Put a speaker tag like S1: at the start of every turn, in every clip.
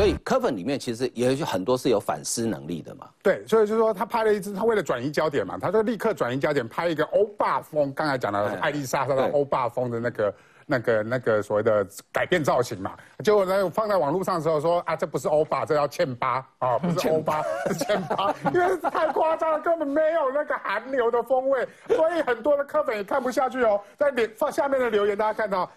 S1: 所以柯粉里面其实也有很多是有反思能力的嘛。
S2: 对，所以就是说他拍了一支，他为了转移焦点嘛，他就立刻转移焦点，拍一个欧巴风。刚才讲的艾丽莎莎的欧巴风的那个。那个那个所谓的改变造型嘛，结果呢放在网络上的时候说啊，这不是欧巴，这叫欠巴啊，不是欧巴 是欠巴，因为太夸张了，根本没有那个韩流的风味，所以很多的科粉也看不下去哦，在脸放下面的留言，大家看到。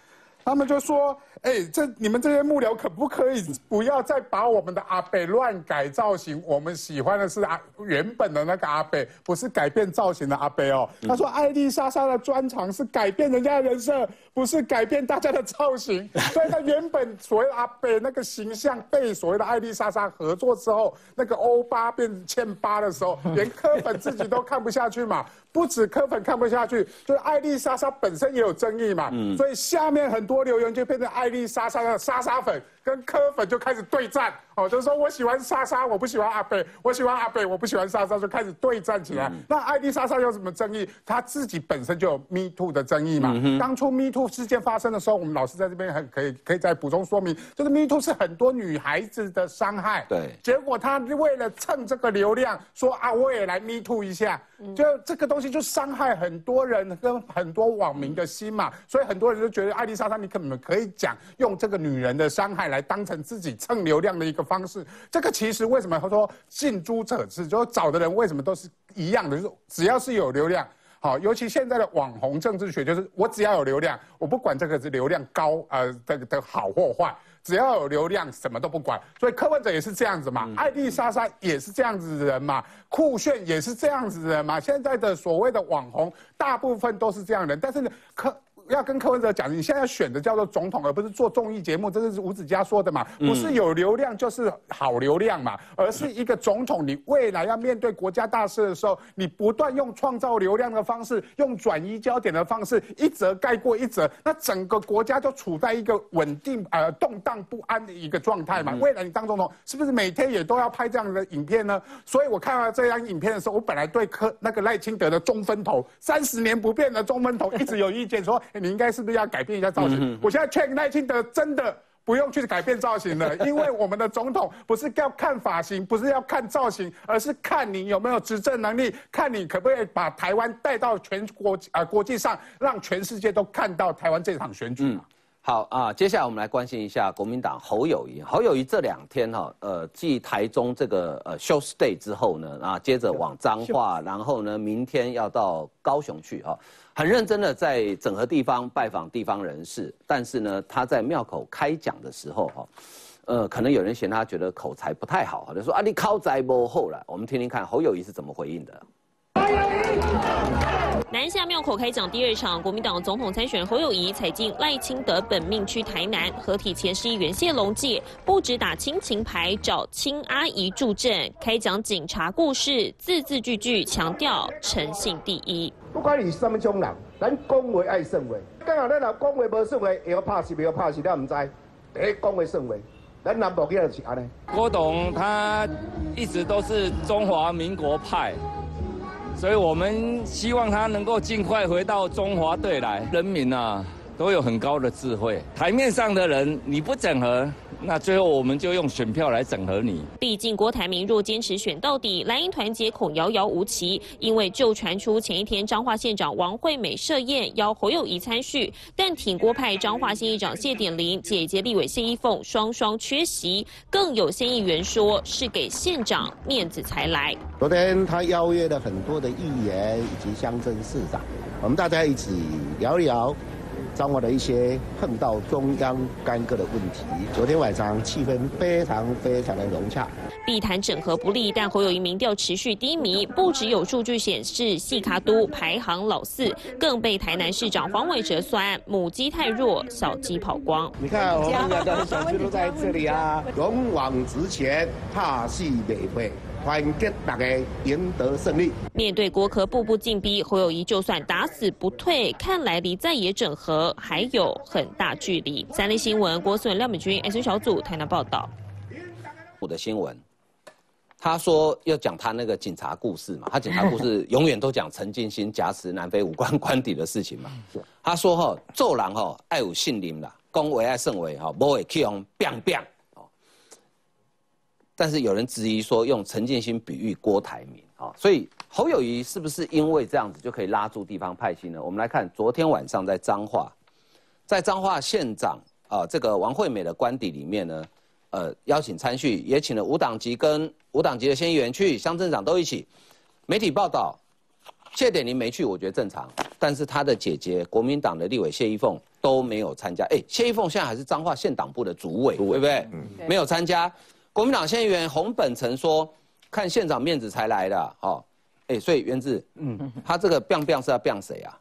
S2: 他们就说：“哎，这你们这些幕僚可不可以不要再把我们的阿北乱改造型？我们喜欢的是阿原本的那个阿北，不是改变造型的阿北哦。”他说：“艾丽莎莎的专长是改变人家的人设，不是改变大家的造型。所以他原本所谓的阿北那个形象被所谓的艾丽莎莎合作之后，那个欧巴变欠巴的时候，连柯粉自己都看不下去嘛。”不止柯粉看不下去，就是艾丽莎莎本身也有争议嘛，所以下面很多留言就变成艾丽莎莎的莎莎粉。跟柯粉就开始对战，哦，就是说我喜欢莎莎，我不喜欢阿贝；我喜欢阿贝，我不喜欢莎莎，就开始对战起来。那艾丽莎莎有什么争议？她自己本身就有 Me Too 的争议嘛。当初 Me Too 事件发生的时候，我们老师在这边很可以可以再补充说明，就是 Me Too 是很多女孩子的伤害。
S1: 对。
S2: 结果她为了蹭这个流量，说啊我也来 Me Too 一下，就这个东西就伤害很多人跟很多网民的心嘛。所以很多人就觉得艾丽莎莎你可能可以讲用这个女人的伤害。来当成自己蹭流量的一个方式，这个其实为什么他说近朱者赤，就是找的人为什么都是一样的，就是只要是有流量，好，尤其现在的网红政治学，就是我只要有流量，我不管这个是流量高呃的的好或坏，只要有流量，什么都不管。所以柯文哲也是这样子嘛，艾丽莎莎也是这样子的人嘛，酷炫也是这样子的人嘛，现在的所谓的网红大部分都是这样人，但是呢，柯。要跟柯文哲讲，你现在选的叫做总统，而不是做综艺节目，这是吴子嘉说的嘛？不是有流量就是好流量嘛？而是一个总统，你未来要面对国家大事的时候，你不断用创造流量的方式，用转移焦点的方式，一则盖过一则，那整个国家就处在一个稳定呃动荡不安的一个状态嘛？未来你当总统，是不是每天也都要拍这样的影片呢？所以我看到这张影片的时候，我本来对柯那个赖清德的中分头三十年不变的中分头一直有意见，说。你应该是不是要改变一下造型？我现在劝赖清德真的不用去改变造型了，因为我们的总统不是要看发型，不是要看造型，而是看你有没有执政能力，看你可不可以把台湾带到全国啊国际上，让全世界都看到台湾这场选举。
S1: 好啊，接下来我们来关心一下国民党侯友谊。侯友谊这两天哈，呃，继台中这个呃 show stay 之后呢，啊，接着往彰化，然后呢，明天要到高雄去哈，很认真的在整合地方拜访地方人士。但是呢，他在庙口开讲的时候哈，呃，可能有人嫌他觉得口才不太好，就说啊，你靠在不后了。我们听听看侯友谊是怎么回应的。
S3: 南下庙口开讲第二场，国民党总统参选侯友谊踩进赖清德本命区台南，合体前市议员谢龙介不止打亲情牌，找亲阿姨助阵，开讲警察故事，字字句句强调诚信第一。
S4: 不管你是什么种人，咱讲话爱顺话。刚好咱若讲话无顺话，会晓拍戏，会晓拍戏，咱唔知。第一讲话顺话，咱南部叫就是安尼。
S5: 郭董他一直都是中华民国派。所以我们希望他能够尽快回到中华队来。人民啊，都有很高的智慧。台面上的人你不整合，那最后我们就用选票来整合你。
S3: 毕竟郭台铭若坚持选到底，蓝营团结恐遥遥无期。因为就传出前一天彰化县长王惠美设宴邀侯友谊参叙，但挺郭派彰化县议长谢点玲、姐姐立委谢依凤双双缺席。更有县议员说是给县长面子才来。
S4: 昨天他邀约了很多的议员以及乡镇市长，我们大家一起聊一聊掌握了一些碰到中央干戈的问题。昨天晚上气氛非常非常的融洽。
S3: 避谈整合不利，但侯友谊民调持续低迷，不只有数据显示细卡都排行老四，更被台南市长黄伟哲酸母鸡太弱，小鸡跑光。
S4: 你看我们两个小鸡都在这里啊，勇往直前，踏戏美会。团结大家，赢得胜利。
S3: 面对国科步步进逼，侯友谊就算打死不退，看来离在野整合还有很大距离。三立新闻郭思文、廖美君 S 小组台南报道。
S1: 我的新闻，他说要讲他那个警察故事嘛，他警察故事永远都讲陈进兴夹持南非武官官邸的事情嘛。他说哈，做人哈爱有信念啦，恭维爱甚为哈，不会去用 biang biang。但是有人质疑说用陈建新比喻郭台铭啊，所以侯友谊是不是因为这样子就可以拉住地方派系呢？我们来看昨天晚上在彰化，在彰化县长啊这个王惠美的官邸里面呢，呃邀请参叙，也请了五党籍跟五党籍的县议员去，乡镇长都一起。媒体报道谢点玲没去，我觉得正常，但是他的姐姐国民党的立委谢依凤都没有参加。哎，谢依凤现在还是彰化县党部的主委，对不对？嗯，没有参加。国民党县议员洪本成说：“看县长面子才来的，哦，哎，所以袁志，嗯，他这个 biang biang 是要 biang 谁啊？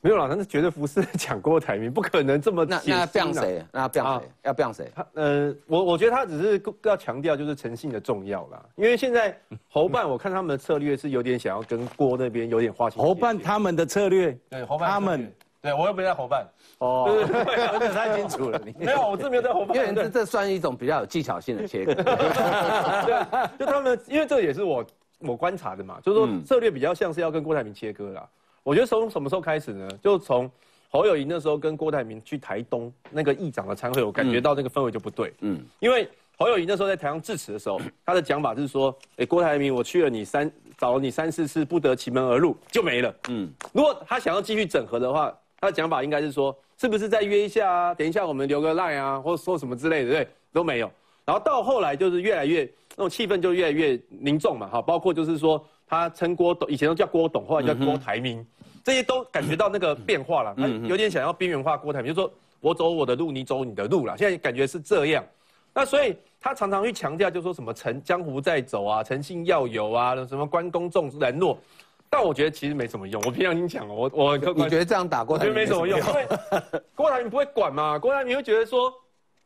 S6: 没有啦，那是绝对不是讲郭台铭，不可能这么
S1: 那那 biang 谁？那 biang 谁？要 biang 谁？他
S6: 呃，我我觉得他只是要强调就是诚信的重要啦，因为现在侯办我看他们的策略是有点想要跟郭那边有点划清。
S7: 侯办他们的策略，
S6: 对，侯办他们。对，我又没在伙伴。哦，
S7: 对对对，有点 太清楚了。你
S6: 没有，我这没有在伙伴。
S1: 因为这这算一种比较有技巧性的切割。
S6: 对，就他们，因为这也是我我观察的嘛，就是说策略比较像是要跟郭台铭切割啦。我觉得从什么时候开始呢？就从侯友谊那时候跟郭台铭去台东那个议长的参会，我感觉到那个氛围就不对。嗯，因为侯友谊那时候在台上致辞的时候，他的讲法是说：，哎，郭台铭，我去了你三找了你三四次，不得其门而入，就没了。嗯，如果他想要继续整合的话。他的讲法应该是说，是不是再约一下啊？等一下我们留个 line 啊，或者说什么之类的，对，都没有。然后到后来就是越来越那种气氛就越来越凝重嘛，哈，包括就是说他称郭董，以前都叫郭董，后来叫郭台铭，这些都感觉到那个变化了。他有点想要边缘化郭台铭，就说我走我的路，你走你的路了。现在感觉是这样。那所以他常常去强调，就说什么诚江湖在走啊，诚信要有啊，什么关公重人诺。但我觉得其实没什么用。我平常跟你讲我我
S1: 你觉得这样打郭台铭
S6: 没什么用？因为郭台铭不会管嘛。郭台铭会觉得说，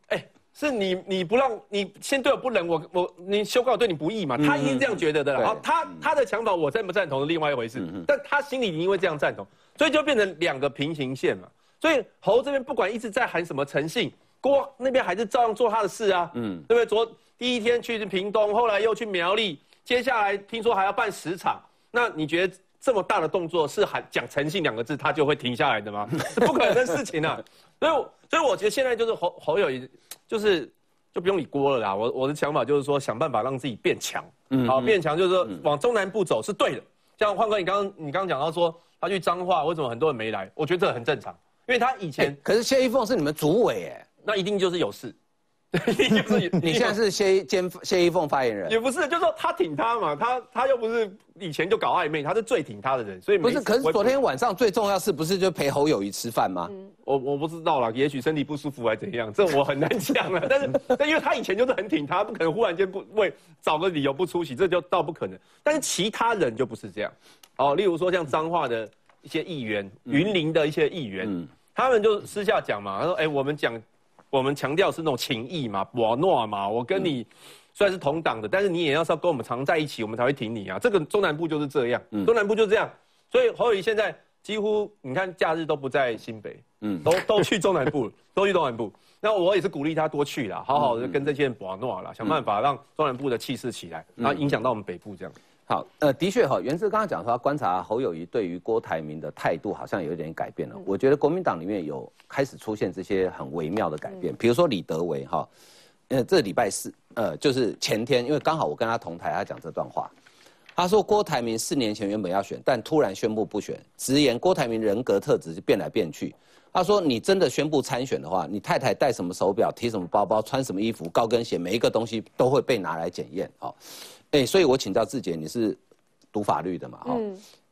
S6: 哎，是你你不让你先对我不仁，我我你修改我对你不义嘛。他一定这样觉得的。好，他他的想法我赞不赞同是另外一回事。但他心里因为这样赞同，所以就变成两个平行线嘛。所以侯这边不管一直在喊什么诚信，郭那边还是照样做他的事啊。嗯，对不对？昨第一天去屏东，后来又去苗栗，接下来听说还要办十场。那你觉得这么大的动作是喊讲诚信两个字，他就会停下来的吗？是 不可能的事情啊！所以，所以我觉得现在就是侯侯友谊，就是就不用理锅了啦。我我的想法就是说，想办法让自己变强，嗯，好变强，就是说往中南部走是对的。像焕哥，你刚刚你刚刚讲到说他去彰化，为什么很多人没来？我觉得这很正常，因为他以前
S1: 可是谢依凤是你们主委哎，
S6: 那一定就是有事。
S1: 就是你现在是谢兼谢依凤发言人，
S6: 也不是，就是说他挺他嘛，他他又不是以前就搞暧昧，他是最挺他的人，所以
S1: 不是。可是昨天晚上最重要是不是就陪侯友谊吃饭吗？
S6: 我我不知道啦，也许身体不舒服还怎样，这我很难讲啊。但是但因为他以前就是很挺他，不可能忽然间不为找个理由不出席，这就倒不可能。但是其他人就不是这样，哦，例如说像彰化的一些议员，云林的一些议员，他们就私下讲嘛，他说，哎，我们讲。我们强调是那种情谊嘛，瓦诺嘛，我跟你虽然是同党的，但是你也要是要跟我们常在一起，我们才会挺你啊。这个中南部就是这样，中南部就这样，所以侯友谊现在几乎你看假日都不在新北，嗯，都都去中南部，都去中南部。那我也是鼓励他多去啦，好好的跟这些人瓦诺啦，想办法让中南部的气势起来，然后影响到我们北部这样。
S1: 好，呃，的确哈，袁志刚刚讲说，观察侯友谊对于郭台铭的态度好像有一点改变了。我觉得国民党里面有开始出现这些很微妙的改变，比如说李德维哈，呃，这礼拜四，呃，就是前天，因为刚好我跟他同台，他讲这段话，他说郭台铭四年前原本要选，但突然宣布不选，直言郭台铭人格特质就变来变去。他说你真的宣布参选的话，你太太戴什么手表、提什么包包、穿什么衣服、高跟鞋，每一个东西都会被拿来检验，哦。哎，所以我请教志杰，你是读法律的嘛？哈，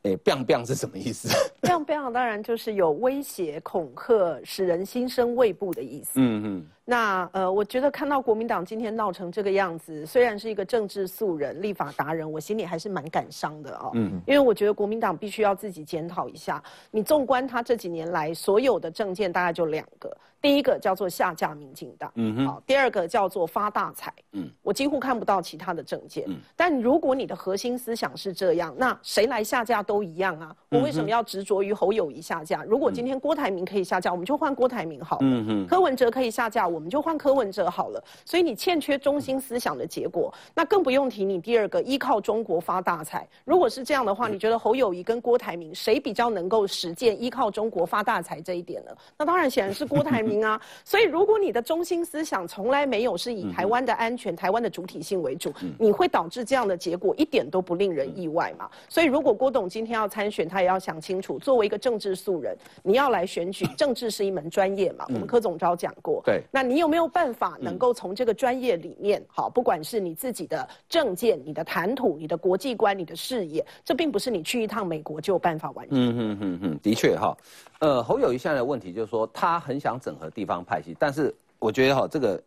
S1: 哎，biang biang 是什么意思
S8: ？biang biang 当然就是有威胁、恐吓、使人心生畏怖的意思。嗯嗯。那呃，我觉得看到国民党今天闹成这个样子，虽然是一个政治素人、立法达人，我心里还是蛮感伤的哦。嗯。因为我觉得国民党必须要自己检讨一下。你纵观他这几年来所有的政见，大概就两个。第一个叫做下架民进党，嗯哼，好，第二个叫做发大财，嗯，我几乎看不到其他的政见，嗯，但如果你的核心思想是这样，那谁来下架都一样啊，我为什么要执着于侯友谊下架？如果今天郭台铭可以下架，我们就换郭台铭好，嗯哼，柯文哲可以下架，我我们就换柯文哲好了。所以你欠缺中心思想的结果，那更不用提你第二个依靠中国发大财。如果是这样的话，你觉得侯友谊跟郭台铭谁比较能够实践依靠中国发大财这一点呢？那当然显然是郭台铭啊。所以如果你的中心思想从来没有是以台湾的安全、台湾的主体性为主，你会导致这样的结果一点都不令人意外嘛？所以如果郭董今天要参选，他也要想清楚，作为一个政治素人，你要来选举，政治是一门专业嘛？我们柯总招讲过，
S1: 对，
S8: 那你有没有办法能够从这个专业里面，好，不管是你自己的政见、你的谈吐、你的国际观、你的视野，这并不是你去一趟美国就有办法完成。嗯嗯
S1: 嗯嗯，的确哈，呃，侯友谊现在的问题就是说，他很想整合地方派系，但是我觉得哈，这个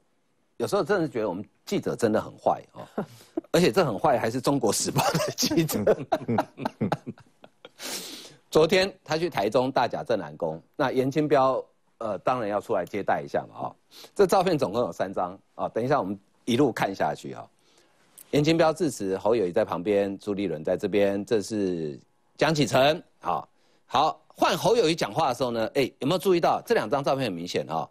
S1: 有时候真的是觉得我们记者真的很坏哦，而且这很坏还是中国时报的记者。昨天他去台中大甲镇南宫，那严清标呃当然要出来接待一下嘛啊，这照片总共有三张啊，等一下我们一路看下去哈。严金彪致辞，侯友谊在旁边，朱立伦在这边，这是江启臣啊。好，换侯友谊讲话的时候呢，哎，有没有注意到这两张照片很明显啊？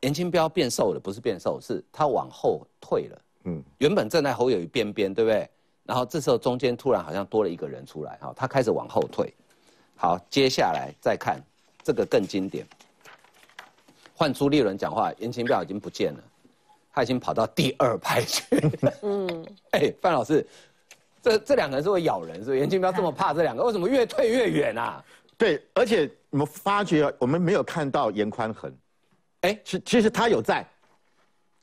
S1: 严金彪变瘦了，不是变瘦，是他往后退了。嗯，原本站在侯友谊边边，对不对？然后这时候中间突然好像多了一个人出来哈，他开始往后退。好，接下来再看这个更经典。换朱立伦讲话，严清标已经不见了，他已经跑到第二排去。嗯，哎，范老师，这这两个人是会咬人，是不是？严清标这么怕这两个，为什么越退越远啊？
S9: 对，而且你们发觉我们没有看到严宽恒，哎，其其实他有在。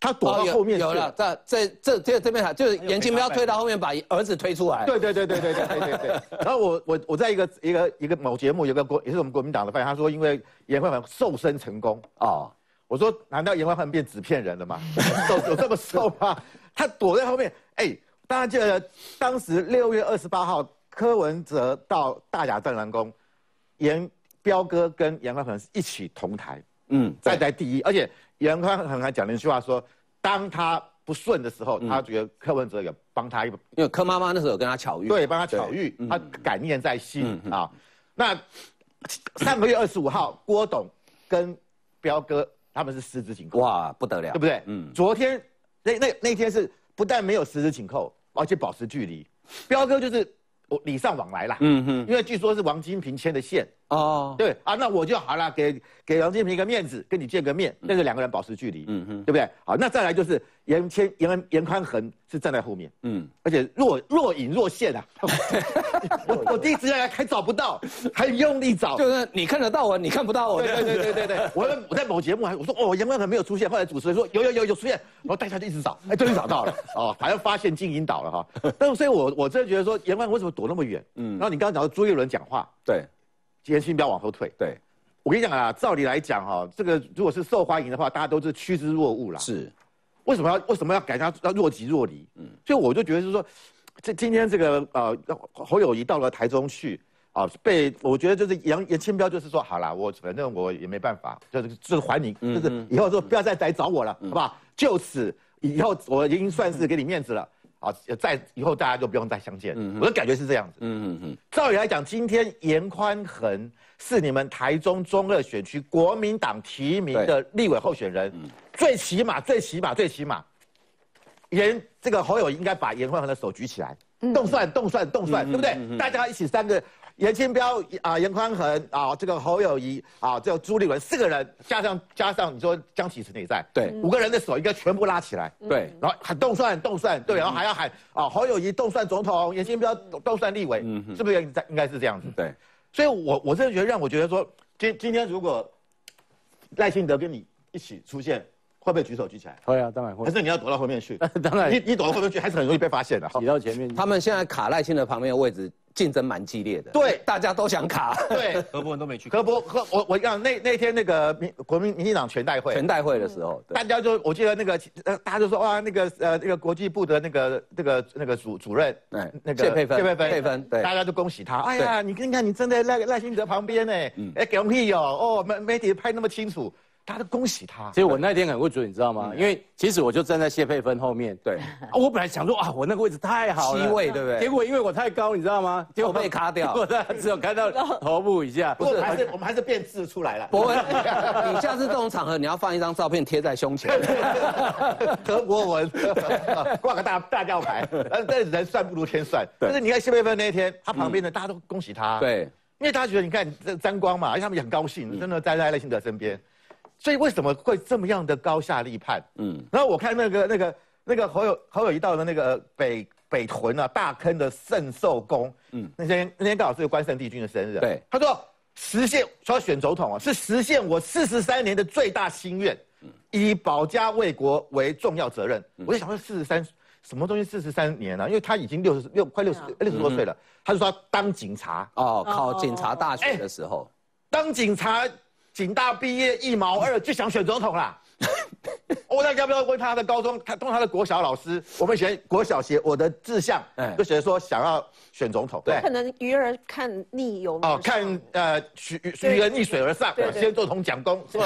S9: 他躲到后面
S1: 有了，这这这这这边还，就是严清标推到后面，把儿子推出来。
S9: 对对对对对对对对对。然后我我我在一个一个一个某节目，有个国也是我们国民党的发言，他说因为严宽恒瘦身成功啊，我说难道严宽恒变纸片人了吗？瘦有这么瘦吗？他躲在后面，哎，大家记得当时六月二十八号，柯文哲到大甲镇南宫，严彪哥跟严宽恒一起同台，嗯，站在第一，而且。严宽很还讲了一句话，说当他不顺的时候，他觉得柯文哲有帮他一
S1: 把，因为柯妈妈那时候有跟他巧遇，
S9: 对，帮他巧遇，他感念在心啊。那上个月二十五号，郭董跟彪哥他们是十指紧扣，
S1: 哇，不得了，
S9: 对不对？嗯。昨天那那那天是不但没有十指紧扣，而且保持距离。彪哥就是我礼尚往来啦，嗯哼，因为据说是王金平牵的线。哦，对啊，那我就好了，给给王金平一个面子，跟你见个面，但是两个人保持距离，嗯哼，对不对？好，那再来就是严谦、严严宽恒是站在后面，嗯，而且若若隐若现啊，我 我第一时间还找不到，还用力找，
S1: 就是你看得到我，你看不到我，
S9: 对对对对对，我 我在某节目还我说哦严宽恒没有出现，后来主持人说有有有有出现，然后大家就一直找，哎终于找到了，哦好像发现金银岛了哈，但是所以我我真的觉得说严宽为什么躲那么远？嗯，然后你刚刚讲到朱一伦讲话，
S1: 对。
S9: 严清标往后退。
S1: 对，
S9: 我跟你讲啊，照理来讲哈，这个如果是受欢迎的话，大家都是趋之若鹜啦。
S1: 是，
S9: 为什么要为什么要改他要若即若离？嗯，所以我就觉得是说，这今天这个呃侯友谊到了台中去啊，被我觉得就是杨严清标就是说，好了，我反正我也没办法，就是就是还你，就是以后说不要再来找我了，好不好？就此以后我已经算是给你面子了。啊，再以后大家就不用再相见。我的感觉是这样子。嗯嗯嗯。照理来讲，今天严宽恒是你们台中中二选区国民党提名的立委候选人，最起码、最起码、最起码，严这个侯友应该把严宽恒的手举起来，动算、动算、动算，对不对？大家一起三个。严清标啊，严宽恒啊，这个侯友谊啊，这个朱立伦四个人，加上加上你说江启臣也在，
S1: 对，
S9: 五个人的手应该全部拉起来，
S1: 对，
S9: 然后喊动算动算，对，然后还要喊啊侯友谊动算总统，严清标动算立委，嗯，是不是应该应该是这样子？
S1: 对，
S9: 所以我我真的觉得让我觉得说，今今天如果赖清德跟你一起出现，会不会举手举起来？
S7: 会啊，当然会。
S9: 可是你要躲到后面去？
S7: 当然，
S9: 你你躲到后面去，还是很容易被发现的。
S7: 挤到前面，
S1: 他们现在卡赖清德旁边的位置。竞争蛮激烈的，
S9: 对，
S1: 大家都想卡，
S9: 对，
S7: 何伯文都没去，
S9: 何伯何我我讲那那天那个民国民民进党全代会，
S1: 全代会的时候，
S9: 大家就我记得那个呃大家就说哇那个呃那个国际部的那个那个那个主主任，
S1: 对，那个谢佩芬，
S9: 谢佩芬，
S1: 佩芬，对，
S9: 大家都恭喜他，哎呀，你看看你站在赖赖清德旁边呢，哎，给我屁哦，哦媒媒体拍那么清楚，大家都恭喜他。
S7: 其实我那天很会准，你知道吗？因为其实我就站在谢佩芬后面。
S1: 对，
S7: 我本来想说啊，我那个位置太好了，
S1: 七位对不对？
S7: 结果因为我太高，你知道吗？
S1: 结果被卡掉，
S7: 我只有看到 头部以下。
S9: 不是，还是我们还是变字出来了。
S1: 博文，你下次这种场合，你要放一张照片贴在胸前，
S9: 德国文，挂个大大吊牌。但是人算不如天算。但是你看谢佩芬那一天，他旁边的大家都恭喜他。
S1: 对，
S9: 因为大家觉得你看这沾光嘛，而且他们也很高兴，真的待在赖清德身边。所以为什么会这么样的高下立判？嗯，然后我看那个那个那个侯友侯友谊到的那个北北屯啊大坑的圣寿宫，嗯，那天那天刚好是关圣帝君的生日，
S1: 对，
S9: 他说实现说要选总统啊，是实现我四十三年的最大心愿，嗯。以保家卫国为重要责任。我就想说四十三什么东西四十三年了，因为他已经六十六快六十六十多岁了，他就说当警察。
S1: 哦，考警察大学的时候。
S9: 当警察。警大毕业一毛二就想选总统啦？我那要不要问他的高中，他问他的国小老师？我们以前国小写我的志向，就写说想要选总统。
S8: 对，可能鱼儿看逆游
S9: 哦，看呃，徐徐儿逆水而上，先做同讲功是吧？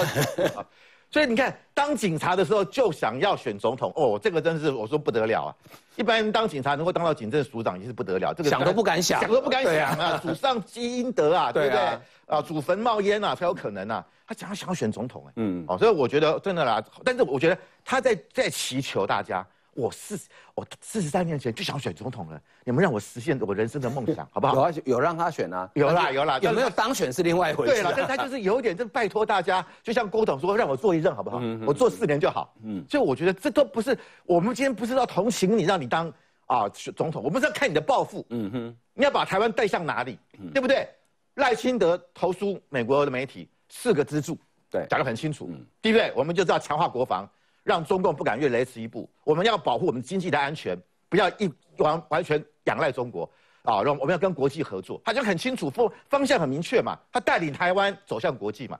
S9: 所以你看，当警察的时候就想要选总统哦，这个真是我说不得了啊！一般当警察能够当到警政署长也是不得了，
S1: 这个想都不敢想，
S9: 想都不敢想啊！祖上积阴德啊，对不对？啊，祖坟冒烟啊，才有可能啊！他讲他想要选总统哎，嗯，哦，所以我觉得真的啦，但是我觉得他在在祈求大家。我四我四十三年前就想选总统了，你们让我实现我人生的梦想，好不好？
S1: 有啊，有让他选啊，
S9: 有啦有啦，
S1: 有没有当选是另外一回事。
S9: 对了，但他就是有点，就拜托大家，就像郭董说，让我做一任好不好？我做四年就好。嗯，所以我觉得这都不是我们今天不是要同情你，让你当啊总统，我们是要看你的抱负。嗯哼，你要把台湾带向哪里？对不对？赖清德投书美国的媒体四个支柱，
S1: 对，
S9: 讲得很清楚，嗯对不对？我们就知道强化国防。让中共不敢越雷池一步。我们要保护我们经济的安全，不要一完完全仰赖中国啊！让我们要跟国际合作。他讲很清楚，方方向很明确嘛。他带领台湾走向国际嘛，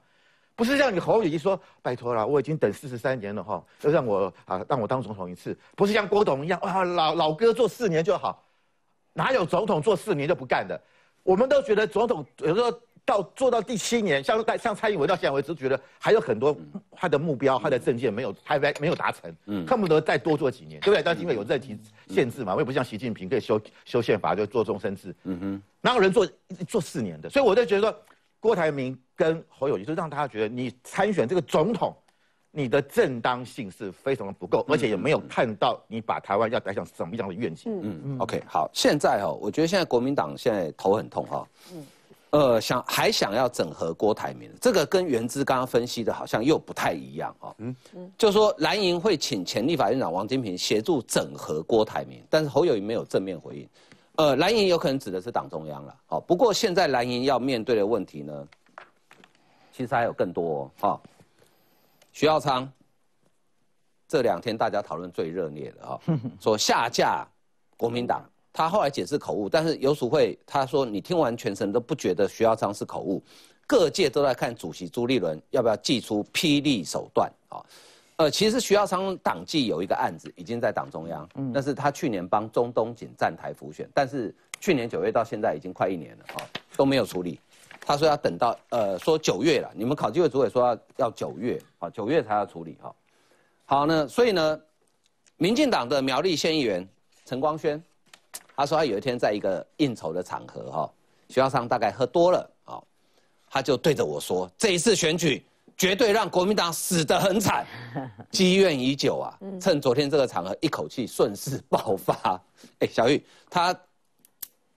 S9: 不是让你侯友谊说拜托了，我已经等四十三年了哈，就让我啊让我当总统一次。不是像郭董一样啊，老老哥做四年就好，哪有总统做四年就不干的？我们都觉得总统有时候。到做到第七年，像像蔡英文到现在为止，觉得还有很多他的目标、他的政见没有还没没有达成，嗯，恨不得再多做几年，对不对？但是因为有任期限制嘛，我也不像习近平可以修修宪法就做终身制，嗯哼，哪有人做做四年的？所以我就觉得说，郭台铭跟侯友谊就让大家觉得你参选这个总统，你的正当性是非常的不够，而且也没有看到你把台湾要带向什么样的愿景。嗯
S1: 嗯，OK，好，现在哈，我觉得现在国民党现在头很痛哈。嗯。呃，想还想要整合郭台铭，这个跟原之刚刚分析的好像又不太一样哦。嗯嗯，就说蓝营会请前立法院长王金平协助整合郭台铭，但是侯友谊没有正面回应。呃，蓝营有可能指的是党中央了。好，不过现在蓝营要面对的问题呢，其实还有更多哦。徐耀昌这两天大家讨论最热烈的哈，说下架国民党。他后来解释口误，但是游淑慧他说你听完全程都不觉得徐耀昌是口误，各界都在看主席朱立伦要不要祭出霹雳手段啊？呃，其实徐耀昌党纪有一个案子已经在党中央，嗯，但是他去年帮中东锦站台复选，但是去年九月到现在已经快一年了哈，都没有处理。他说要等到呃说九月了，你们考纪委主委说要要九月啊，九月才要处理哈。好呢，所以呢，民进党的苗栗县议员陈光轩。他说他有一天在一个应酬的场合，哈，徐校长大概喝多了，啊，他就对着我说：“这一次选举绝对让国民党死得很惨，积怨已久啊！”趁昨天这个场合，一口气顺势爆发。哎，小玉，他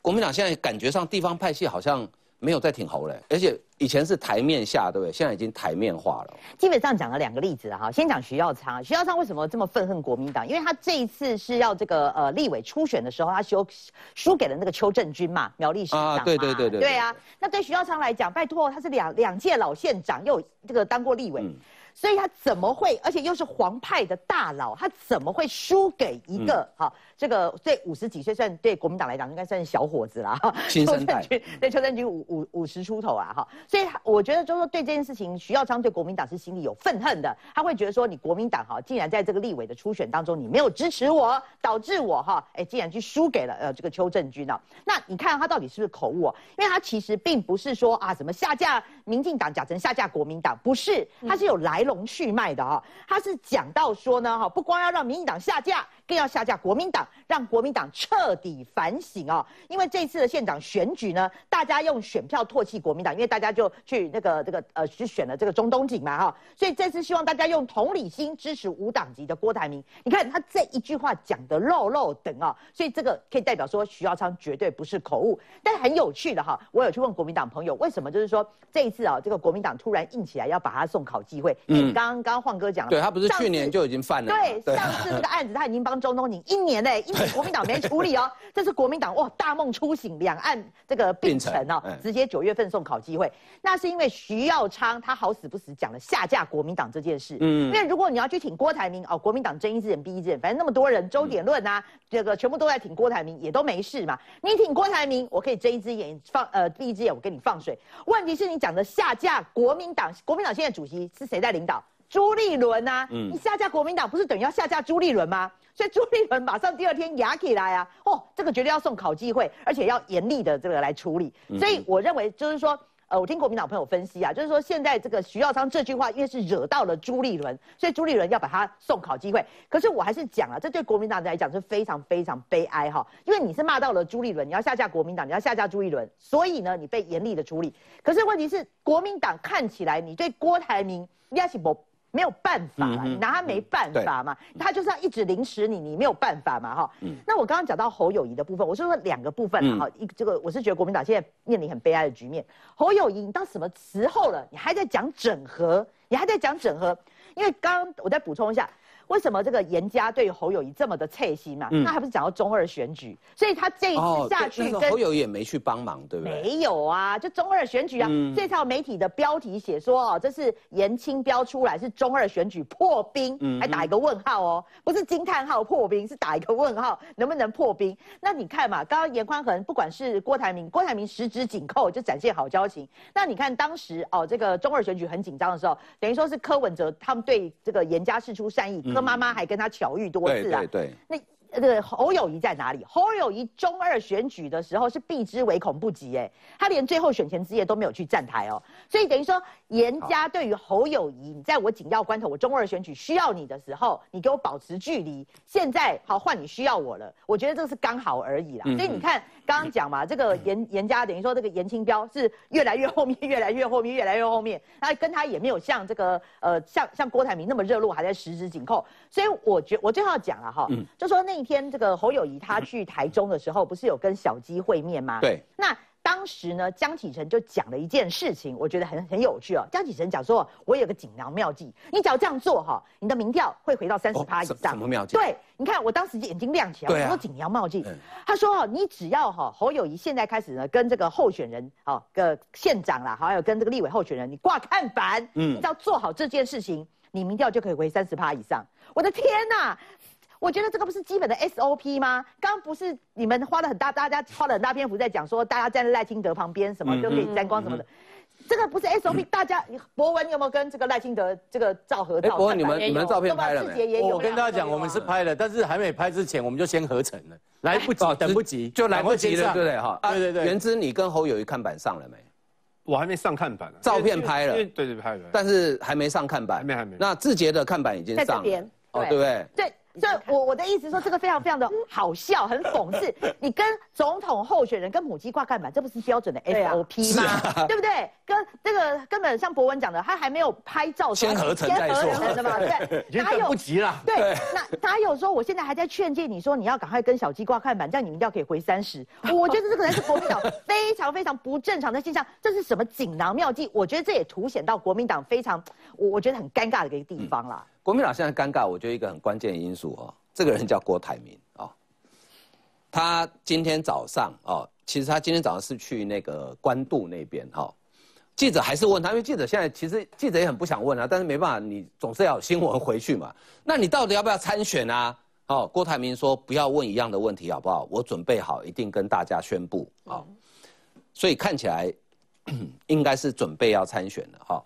S1: 国民党现在感觉上地方派系好像。没有再挺侯嘞，而且以前是台面下，对不对？现在已经台面化了。
S10: 基本上讲了两个例子哈，先讲徐耀昌。徐耀昌为什么这么愤恨国民党？因为他这一次是要这个呃立委初选的时候，他输输给了那个邱正军嘛，苗栗市长
S1: 啊，对对对对。
S10: 对啊，那对徐耀昌来讲，拜托他是两两届老县长，又这个当过立委。所以他怎么会，而且又是黄派的大佬，他怎么会输给一个哈？这个对五十几岁，算对国民党来讲应该算是小伙子了哈。
S1: 邱正
S10: 军对邱正军五五五十出头啊哈，所以我觉得就是说对这件事情，徐耀昌对国民党是心里有愤恨的，他会觉得说你国民党哈，竟然在这个立委的初选当中你没有支持我，导致我哈，哎，竟然去输给了呃这个邱正军啊。那你看他到底是不是口误？因为他其实并不是说啊什么下架民进党，假成下架国民党，不是，他是有来龙去脉的啊。他是讲到说呢哈，不光要让民进党下架。更要下架国民党，让国民党彻底反省啊！因为这次的县长选举呢，大家用选票唾弃国民党，因为大家就去那个这个呃去选了这个中东锦嘛哈，所以这次希望大家用同理心支持无党籍的郭台铭。你看他这一句话讲的漏漏等啊，所以这个可以代表说徐耀昌绝对不是口误。但很有趣的哈，我有去问国民党朋友，为什么就是说这一次啊，这个国民党突然硬起来要把他送考机会？嗯，刚刚刚晃哥讲了，
S1: 对他不是去年就已经犯了，
S10: 对，上次这个案子他已经帮。中东你一年嘞，因为国民党没处理哦，这是国民党哇大梦初醒，两岸这个并存哦，直接九月份送考机会，那是因为徐耀昌他好死不死讲了下架国民党这件事，嗯，因为如果你要去挺郭台铭哦，国民党睁一只眼闭一只眼，反正那么多人周点论啊，这个全部都在挺郭台铭，也都没事嘛，你挺郭台铭，我可以睁一只眼放呃闭一只眼，我给你放水，问题是你讲的下架国民党，国民党现在主席是谁在领导？朱立伦呐，你下架国民党不是等于要下架朱立伦吗？所以朱立伦马上第二天牙起来啊，哦，这个绝对要送考机会，而且要严厉的这个来处理。所以我认为就是说，呃，我听国民党朋友分析啊，就是说现在这个徐耀昌这句话，因为是惹到了朱立伦，所以朱立伦要把他送考机会。可是我还是讲啊，这对国民党来讲是非常非常悲哀哈，因为你是骂到了朱立伦，你要下架国民党，你要下架朱立伦，所以呢，你被严厉的处理。可是问题是，国民党看起来你对郭台铭也是不。没有办法了，你拿他没办法嘛？他就是要一直凌迟你，你没有办法嘛？哈。那我刚刚讲到侯友谊的部分，我是说两个部分哈。一这个我是觉得国民党现在面临很悲哀的局面。侯友谊，你到什么时候了？你还在讲整合？你还在讲整合？因为刚刚我再补充一下。为什么这个严家对侯友谊这么的侧心嘛？那还不是讲到中二选举，所以他这一次下去跟
S1: 侯友谊也没去帮忙，对不对？
S10: 没有啊，就中二选举啊。这套媒体的标题写说哦，这是严清标出来是中二选举破冰，还打一个问号哦，不是惊叹号破冰，是打一个问号，能不能破冰？那你看嘛，刚刚严宽恒不管是郭台铭，郭台铭十指紧扣就展现好交情。那你看当时哦，这个中二选举很紧张的时候，等于说是柯文哲他们对这个严家示出善意。妈妈还跟他巧遇多次啊，
S1: 对，
S10: 那。这个侯友谊在哪里？侯友谊中二选举的时候是避之唯恐不及，哎，他连最后选前之夜都没有去站台哦，所以等于说严家对于侯友谊，你在我紧要关头，我中二选举需要你的时候，你给我保持距离。现在好换你需要我了，我觉得这是刚好而已啦。所以你看刚刚讲嘛，这个严严家等于说这个严清标是越来越后面，越来越后面，越来越后面，那跟他也没有像这个呃像像郭台铭那么热络，还在十指紧扣。所以我觉我最后要讲了哈，就说那一。天这个侯友谊他去台中的时候，不是有跟小鸡会面吗？
S1: 对。
S10: 那当时呢，江启臣就讲了一件事情，我觉得很很有趣哦。江启臣讲说，我有个锦囊妙计，你只要这样做哈，你的民调会回到三十趴以上。
S1: 什么妙计？
S10: 对，你看我当时眼睛亮起来，我说锦囊妙计。他说哦，你只要哈侯友谊现在开始呢，跟这个候选人哦个县长啦，还有跟这个立委候选人，你挂看板，嗯，你只要做好这件事情，你民调就可以回三十趴以上。我的天呐！我觉得这个不是基本的 SOP 吗？刚刚不是你们花了很大，大家花了很大篇幅在讲说，大家站在赖清德旁边，什么都可以沾光什么的。这个不是 SOP，大家博文你有没有跟这个赖清德这个照合照？
S1: 博文你们你们照片拍了
S7: 没？我跟大家讲，我们是拍了，但是还没拍之前，我们就先合成了，来不及，等不及，
S1: 就来不及了，对不对？哈，
S7: 对对对。
S1: 原之，你跟侯友谊看板上了没？
S6: 我还没上看板，
S1: 照片拍了，
S6: 对对拍了，
S1: 但是还没上看板，
S6: 还没还没。
S1: 那志杰的看板已经上了，哦，对不对？
S10: 对。所以，我我的意思说，这个非常非常的好笑，很讽刺。你跟总统候选人跟母鸡挂干板，这不是标准的 SOP 吗？对不对？跟这个根本像博文讲的，他还没有拍照，
S1: 先合成再说，
S10: 的嘛？对，
S7: 哪有不急了？
S10: 对，那哪有说我现在还在劝诫你说你要赶快跟小鸡挂看板，这样你们一定要可以回三十？我觉得这可能是国民党非常非常不正常的现象。这是什么锦囊妙计？我觉得这也凸显到国民党非常，我我觉得很尴尬的一个地方啦。
S1: 国民党现在尴尬，我觉得一个很关键的因素哦，这个人叫郭台铭哦，他今天早上哦，其实他今天早上是去那个官渡那边哈，记者还是问他，因为记者现在其实记者也很不想问啊，但是没办法，你总是要有新闻回去嘛。那你到底要不要参选啊？哦，郭台铭说不要问一样的问题好不好？我准备好，一定跟大家宣布啊。所以看起来 应该是准备要参选了哈。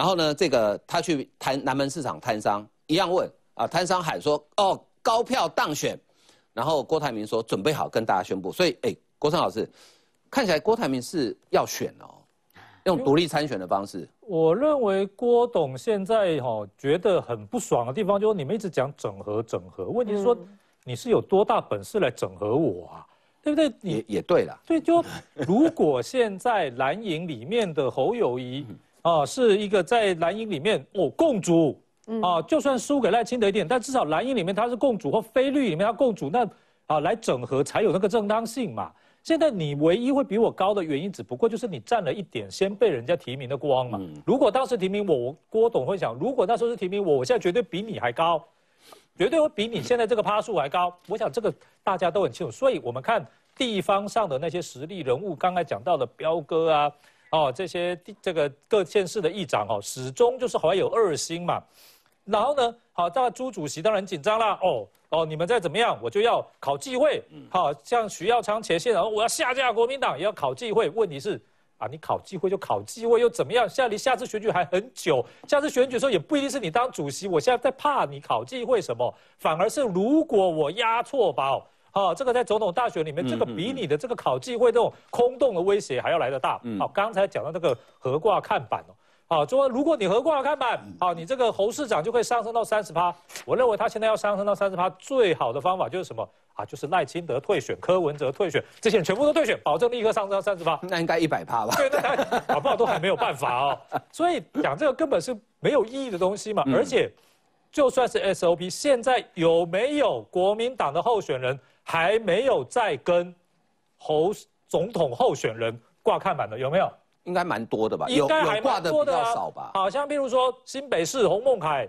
S1: 然后呢，这个他去摊南门市场摊商一样问啊，摊商喊说哦高票当选，然后郭台铭说准备好跟大家宣布。所以哎，郭胜老师，看起来郭台铭是要选哦，用独立参选的方式。
S11: 我认为郭董现在哈觉得很不爽的地方，就是你们一直讲整合整合，问题是说你是有多大本事来整合我啊？对不对？
S1: 也也对了。
S11: 对，就如果现在蓝营里面的侯友谊 啊，是一个在蓝营里面哦共主啊，就算输给赖清德一点，但至少蓝营里面他是共主，或非绿里面他共主，那啊来整合才有那个正当性嘛。现在你唯一会比我高的原因，只不过就是你占了一点先被人家提名的光嘛。如果当时提名我，我郭董会想，如果那时候是提名我，我现在绝对比你还高，绝对会比你现在这个趴数还高。我想这个大家都很清楚。所以我们看地方上的那些实力人物，刚才讲到的彪哥啊，哦这些这个各县市的议长哦，始终就是怀有二心嘛。然后呢，好，那朱主席当然紧张了哦。哦，你们再怎么样，我就要考纪会。好像徐耀昌前线，然后我要下架国民党，也要考纪会。问题是，啊，你考纪会就考纪会又怎么样？现在离下次选举还很久，下次选举的时候也不一定是你当主席。我现在在怕你考纪会什么？反而是如果我押错宝，好，这个在总统大选里面，这个比你的这个考纪会这种空洞的威胁还要来得大。好，刚才讲到那个合挂看板哦。好，说如果你合挂了看板，好，你这个侯市长就会上升到三十趴。我认为他现在要上升到三十趴，最好的方法就是什么啊？就是赖清德退选，柯文哲退选，这些人全部都退选，保证立刻上升到三十趴。
S1: 那应该一百趴吧？
S11: 对，那搞不好都还没有办法哦。所以讲这个根本是没有意义的东西嘛。而且，就算是 SOP，现在有没有国民党的候选人还没有在跟侯总统候选人挂看板的？有没有？
S1: 应该蛮多的吧？
S11: 应该还
S1: 挂的
S11: 比
S1: 较少吧？
S11: 好像譬如说新北市洪孟凯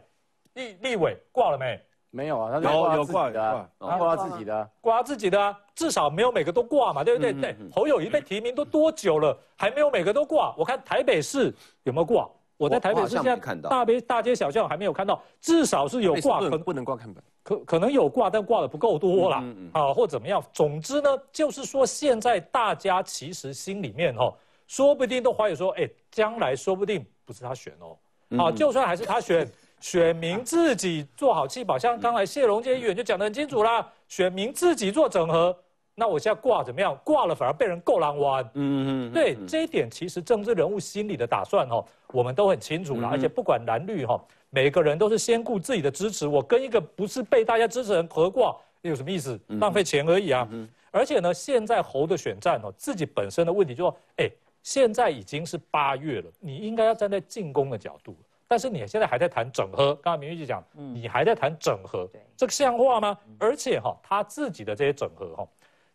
S11: 立立委挂了没？
S7: 没有啊，他有有挂的，挂他自己的，
S11: 挂他自己的，至少没有每个都挂嘛，对不对？对，侯友谊被提名都多久了，还没有每个都挂？我看台北市有没有挂？我在台北市现在大街大街小巷还没有看到，至少是有挂，
S6: 可不能挂看板，
S11: 可可能有挂，但挂的不够多啦，啊，或怎么样？总之呢，就是说现在大家其实心里面哈。说不定都怀疑说，哎，将来说不定不是他选哦，啊，就算还是他选，选民自己做好气保，像刚才谢龙杰议员就讲得很清楚啦，选民自己做整合，那我现在挂怎么样？挂了反而被人够狼玩，嗯嗯，对，这一点其实政治人物心里的打算哦，我们都很清楚了，而且不管蓝绿哈，每个人都是先顾自己的支持，我跟一个不是被大家支持人合挂，有什么意思？浪费钱而已啊，而且呢，现在侯的选战哦，自己本身的问题就说，哎。现在已经是八月了，你应该要站在进攻的角度，但是你现在还在谈整合。刚刚明玉姐讲，你还在谈整合，这个像话吗？而且哈，他自己的这些整合哈，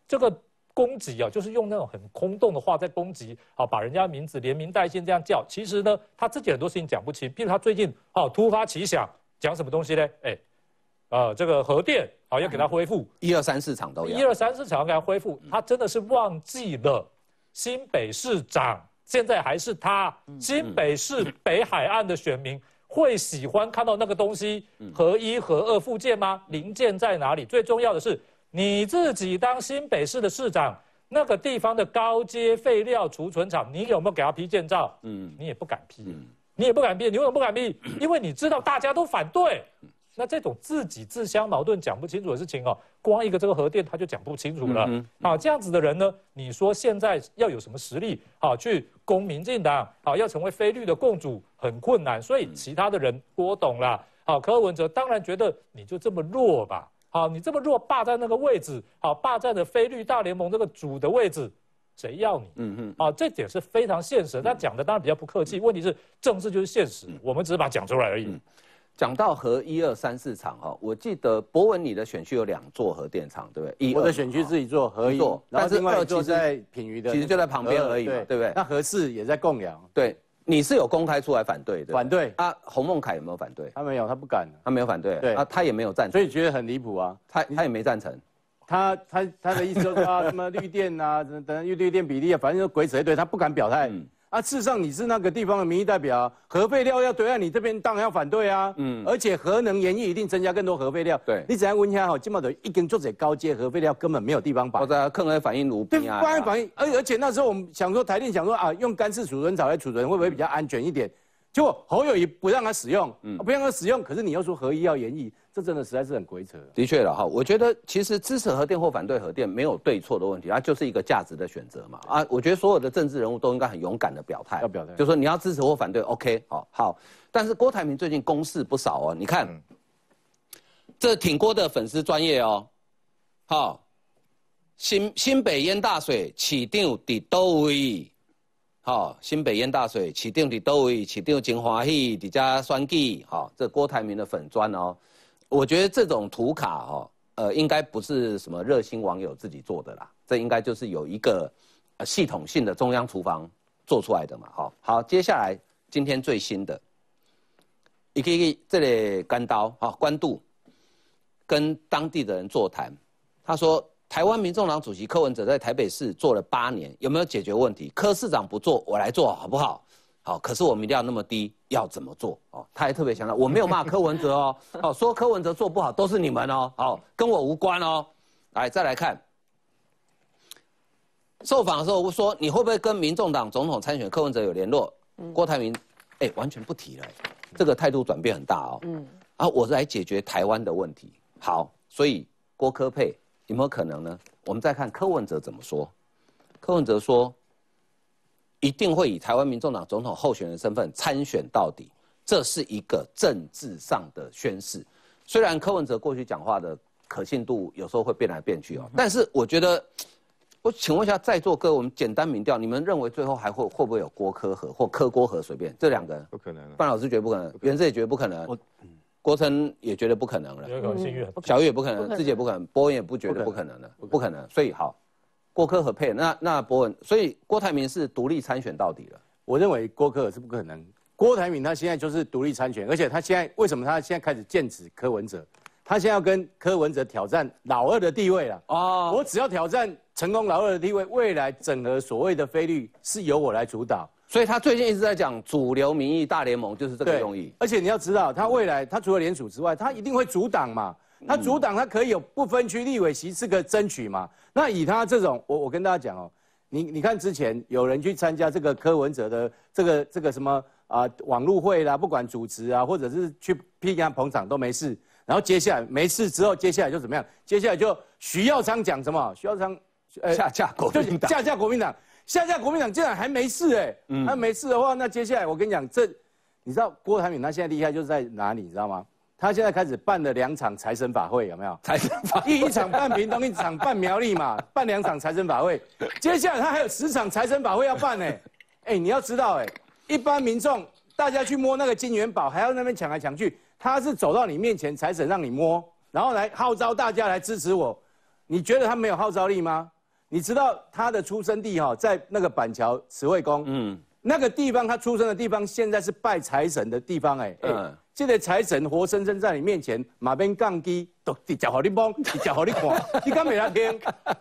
S11: 这个攻击啊，就是用那种很空洞的话在攻击，好把人家名字连名带姓这样叫。其实呢，他自己很多事情讲不清。譬如他最近哦突发奇想，讲什么东西呢？哎，呃，这个核电好要给他恢复，
S1: 一二三四场都要，
S11: 一二三四场要给他恢复，他真的是忘记了。新北市长现在还是他，新北市北海岸的选民会喜欢看到那个东西，合一合二附件吗？零件在哪里？最重要的是你自己当新北市的市长，那个地方的高阶废料储存厂，你有没有给他批建造？嗯，你也不敢批，你也不敢批，你为什么不敢批？因为你知道大家都反对。那这种自己自相矛盾、讲不清楚的事情哦，光一个这个核电他就讲不清楚了。好，这样子的人呢，你说现在要有什么实力？好，去攻民进党，好，要成为非绿的共主很困难。所以其他的人，郭董啦，好，柯文哲当然觉得你就这么弱吧？好，你这么弱，霸占那个位置，好，霸占了菲律大联盟这个主的位置，谁要你？嗯嗯，啊，这点是非常现实。他讲的当然比较不客气，问题是政治就是现实，我们只是把它讲出来而已。
S1: 讲到核一二三四厂哈，我记得博文你的选区有两座核电厂，对不对？
S7: 我的选区自己做核一，
S1: 但是
S7: 另外一座在品鱼的，
S1: 其实就在旁边而已，对不对？
S7: 那核四也在供养，
S1: 对，你是有公开出来反对的，
S7: 反对。
S1: 啊？洪孟凯有没有反对？
S7: 他没有，他不敢，
S1: 他没有反对，对。啊，他也没有赞成，
S7: 所以觉得很离谱啊，
S1: 他他也没赞成，
S7: 他他他的意思就是说什么绿电啊，等等绿绿电比例啊，反正就鬼扯一堆，他不敢表态。啊，事实上你是那个地方的民意代表，核废料要堆在你这边，当然要反对啊。嗯，而且核能研议一定增加更多核废料。
S1: 对，
S7: 你怎样问一下哈？今嘛的一根做者高阶核废料根本没有地方摆。
S1: 或者抗核反应炉。
S7: 对，抗核反应，而而且那时候我们想说，台电想说啊，用干式储存槽来储存会不会比较安全一点？结果侯友谊不让他使用，嗯，不让他使用，可是你又说核一要研议。这真的实在是很鬼扯。
S1: 的确了哈，我觉得其实支持核电或反对核电没有对错的问题，它就是一个价值的选择嘛。啊，我觉得所有的政治人物都应该很勇敢的表态，
S7: 要表态，
S1: 就说你要支持或反对，OK，好，好。但是郭台铭最近攻势不少哦，你看，这挺郭的粉丝专业哦，好，新新北淹大水，起定伫多位，好，新北淹大水，起定伫多位，起定真欢喜，伫家选举，好，这郭台铭的粉砖哦。我觉得这种图卡哈，呃，应该不是什么热心网友自己做的啦，这应该就是有一个系统性的中央厨房做出来的嘛，哈。好，接下来今天最新的，一个一个这里干刀啊，官渡跟当地的人座谈，他说台湾民众党主席柯文哲在台北市做了八年，有没有解决问题？柯市长不做，我来做好不好？好，可是我们一定要那么低，要怎么做？哦，他还特别强调，我没有骂柯文哲哦，哦，说柯文哲做不好都是你们哦，好，跟我无关哦。来，再来看，受访的时候我说，你会不会跟民众党总统参选柯文哲有联络？郭台铭，哎，完全不提了，这个态度转变很大哦。嗯，啊，我是来解决台湾的问题。好，所以郭科配有没有可能呢？我们再看柯文哲怎么说。柯文哲说。一定会以台湾民众党总统候选人身份参选到底，这是一个政治上的宣誓。虽然柯文哲过去讲话的可信度有时候会变来变去哦，但是我觉得，我请问一下在座各位，我们简单民调，你们认为最后还会会不会有郭科和或柯郭和随便这两个人？
S9: 不可能。
S1: 范老师觉得不可能，袁志也觉得不可能，郭成也觉得不可能了，小玉也不可能，自己也不可能，波文也不觉得不可能了，不可能。所以好。郭科和配那那博文，所以郭台铭是独立参选到底了。
S7: 我认为郭科是不可能。郭台铭他现在就是独立参选，而且他现在为什么他现在开始剑指柯文哲？他现在要跟柯文哲挑战老二的地位了。哦，我只要挑战成功老二的地位，未来整合所谓的菲律是由我来主导。
S1: 所以他最近一直在讲主流民意大联盟就是这个用意。
S7: 而且你要知道，他未来他除了联署之外，他一定会阻挡嘛。他阻挡，他可以有不分区立委席是个争取嘛？那以他这种，我我跟大家讲哦，你你看之前有人去参加这个柯文哲的这个这个什么啊网路会啦，不管主持啊，或者是去批他捧场都没事。然后接下来没事之后，接下来就怎么样？接下来就徐耀昌讲什么？徐耀昌
S1: 呃下架国民党，
S7: 下架国民党，下架国民党，竟然还没事哎！他没事的话，那接下来我跟你讲，这你知道郭台铭他现在厉害就是在哪里？你知道吗？他现在开始办了两场财神法会，有没有？
S1: 财神法
S7: 一一场办屏东，一场办苗栗嘛，办两场财神法会。接下来他还有十场财神法会要办呢。哎，你要知道，哎，一般民众大家去摸那个金元宝，还要那边抢来抢去，他是走到你面前，财神让你摸，然后来号召大家来支持我。你觉得他没有号召力吗？你知道他的出生地哈，在那个板桥慈惠宫，嗯，那个地方他出生的地方，现在是拜财神的地方，哎，嗯。这个财神活生生在你面前，马边杠机都直接好你摸，直接好你看，你敢没他听？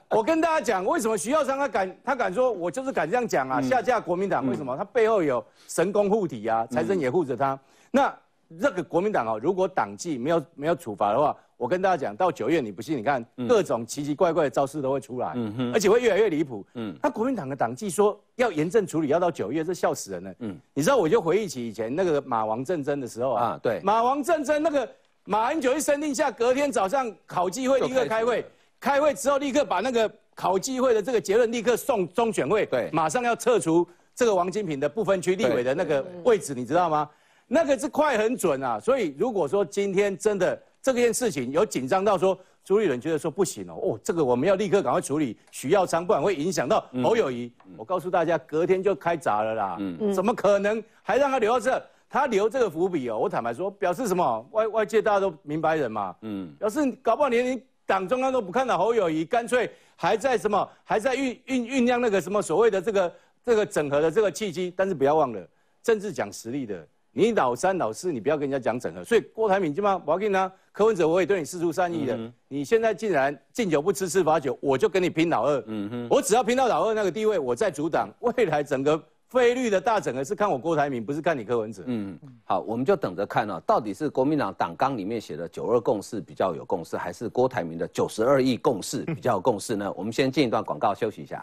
S7: 我跟大家讲，为什么徐耀昌他敢，他敢说，我就是敢这样讲啊，下架国民党，为什么？他背后有神功护体啊，财神也护着他。那这个国民党哦，如果党纪没有没有处罚的话。我跟大家讲，到九月你不信，你看各种奇奇怪怪的招式都会出来，而且会越来越离谱。嗯，他国民党的党纪说要严正处理，要到九月，这笑死人了。嗯你知道，我就回忆起以前那个马王政争的时候啊，
S1: 对，
S7: 马王政争那个马英九一声令下，隔天早上考纪会立刻开会，开会之后立刻把那个考纪会的这个结论立刻送中选会，
S1: 对，
S7: 马上要撤除这个王金平的不分区立委的那个位置，你知道吗？那个是快很准啊，所以如果说今天真的。这件事情有紧张到说，朱立伦觉得说不行哦，哦，这个我们要立刻赶快处理许耀昌，不然会影响到侯友谊。我告诉大家，隔天就开闸了啦，怎么可能还让他留到这？他留这个伏笔哦，我坦白说，表示什么？外外界大家都明白人嘛，嗯，表示搞不好连你党中央都不看到侯友谊，干脆还在什么，还在酝酝酝酿那个什么所谓的这个这个整合的这个契机。但是不要忘了，政治讲实力的。你老三老四，你不要跟人家讲整合。所以郭台铭基本上，我要跟你讲，柯文哲我也对你四出善意的。你现在竟然敬酒不吃吃罚酒，我就跟你拼老二。嗯哼，我只要拼到老二那个地位，我再阻挡未来整个费率的大整合是看我郭台铭，不是看你柯文哲。
S1: 嗯，好，我们就等着看哦，到底是国民党党纲里面写的九二共识比较有共识，还是郭台铭的九十二亿共识比较有共识呢？我们先进一段广告休息一下。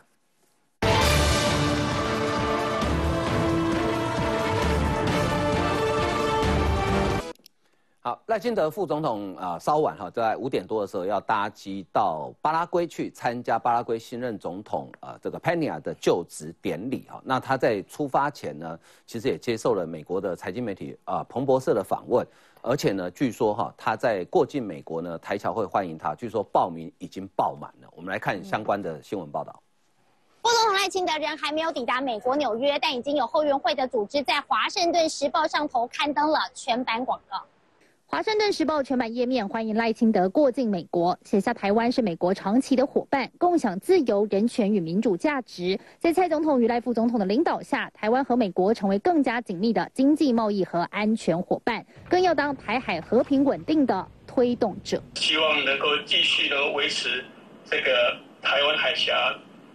S1: 好，赖清德副总统啊，稍晚哈，在五点多的时候要搭机到巴拉圭去参加巴拉圭新任总统啊这个 Pena 的就职典礼哈。那他在出发前呢，其实也接受了美国的财经媒体啊彭博社的访问，而且呢，据说哈他在过境美国呢，台侨会欢迎他，据说报名已经爆满了。我们来看相关的新闻报道。
S12: 副总统赖清德人还没有抵达美国纽约，但已经有后援会的组织在华盛顿时报上头刊登了全版广告。华盛顿时报全版页面欢迎赖清德过境美国，写下台湾是美国长期的伙伴，共享自由、人权与民主价值。在蔡总统与赖副总统的领导下，台湾和美国成为更加紧密的经济贸易和安全伙伴，更要当台海和平稳定的推动者。
S13: 希望能够继续能维持这个台湾海峡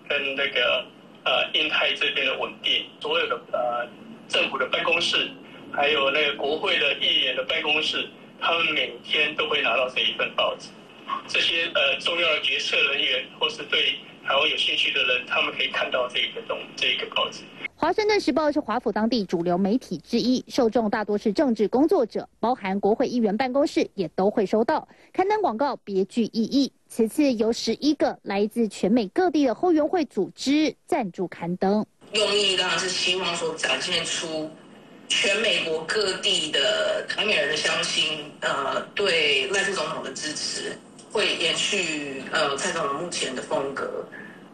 S13: 跟那个呃印太这边的稳定。所有的呃政府的办公室，还有那个国会的议员的办公室。他们每天都会拿到这一份报纸，这些呃重要的决策人员或是对台湾有兴趣的人，他们可以看到这个东这个报纸。
S12: 华盛顿时报是华府当地主流媒体之一，受众大多是政治工作者，包含国会议员办公室也都会收到刊登广告，别具意义。此次由十一个来自全美各地的后援会组织赞助刊登，
S14: 用意当然是希望说展现出。全美国各地的台美人的乡亲，呃，对赖副总统的支持会延续呃蔡总统目前的风格，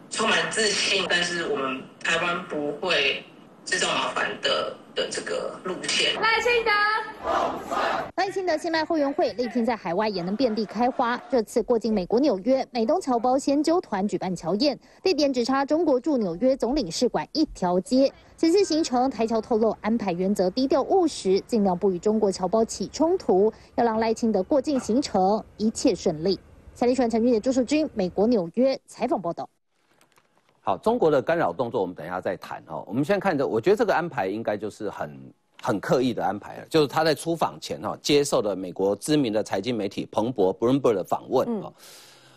S14: 充满自信，但是我们台湾不会制造麻烦的。的这个路线，
S12: 赖清德，赖清德信赖后援会力拼在海外也能遍地开花。这次过境美国纽约，美东侨胞先纠团举办侨宴，地点只差中国驻纽约总领事馆一条街。此次行程，台侨透露安排原则低调务实，尽量不与中国侨胞起冲突，要让赖清德过境行程一切顺利。财立传、陈俊杰、朱树军，美国纽约采访报道。
S1: 好，中国的干扰动作，我们等一下再谈哈。我们先看着，我觉得这个安排应该就是很很刻意的安排了，就是他在出访前哈，接受了美国知名的财经媒体彭博 （Bloomberg） 的访问啊。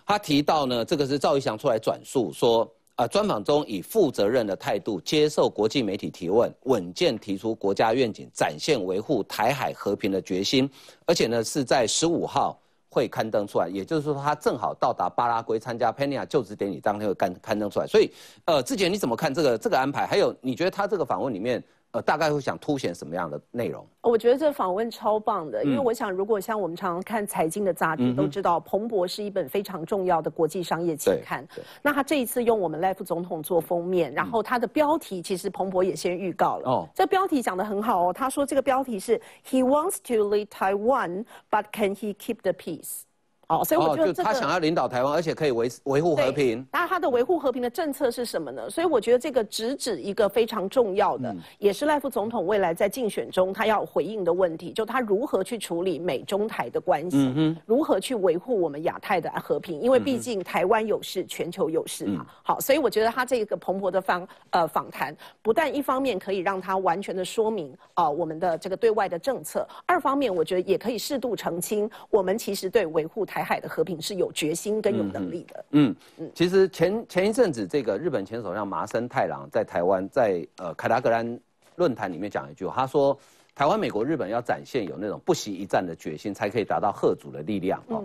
S1: 他提到呢，这个是赵一翔出来转述说，啊，专访中以负责任的态度接受国际媒体提问，稳健提出国家愿景，展现维护台海和平的决心，而且呢是在十五号。会刊登出来，也就是说他正好到达巴拉圭参加佩尼亚就职典礼，当天会刊刊登出来。所以，呃，之前你怎么看这个这个安排？还有，你觉得他这个访问里面？呃，大概会想凸显什么样的内容？
S8: 我觉得这访问超棒的，因为我想，如果像我们常常看财经的杂志，都知道彭博是一本非常重要的国际商业期刊。那他这一次用我们赖副总统做封面，然后他的标题其实彭博也先预告了。哦，这标题讲的很好哦，他说这个标题是 He wants to lead Taiwan, but can he keep the peace?
S1: 哦，所以我觉得他想要领导台湾，而且可以维维护和平。
S8: 那他的维护和平的政策是什么呢？所以我觉得这个直指一个非常重要的，也是赖副总统未来在竞选中他要回应的问题，就他如何去处理美中台的关系，嗯如何去维护我们亚太的和平。因为毕竟台湾有事，全球有事嘛。好，所以我觉得他这个蓬勃的访呃访谈，不但一方面可以让他完全的说明啊我们的这个对外的政策，二方面我觉得也可以适度澄清，我们其实对维护台。台海的和平是有决心跟有能力的。嗯
S1: 嗯，其实前前一阵子，这个日本前首相麻生太郎在台湾在呃凯达格兰论坛里面讲一句，他说台湾、美国、日本要展现有那种不惜一战的决心，才可以达到贺主的力量。哦，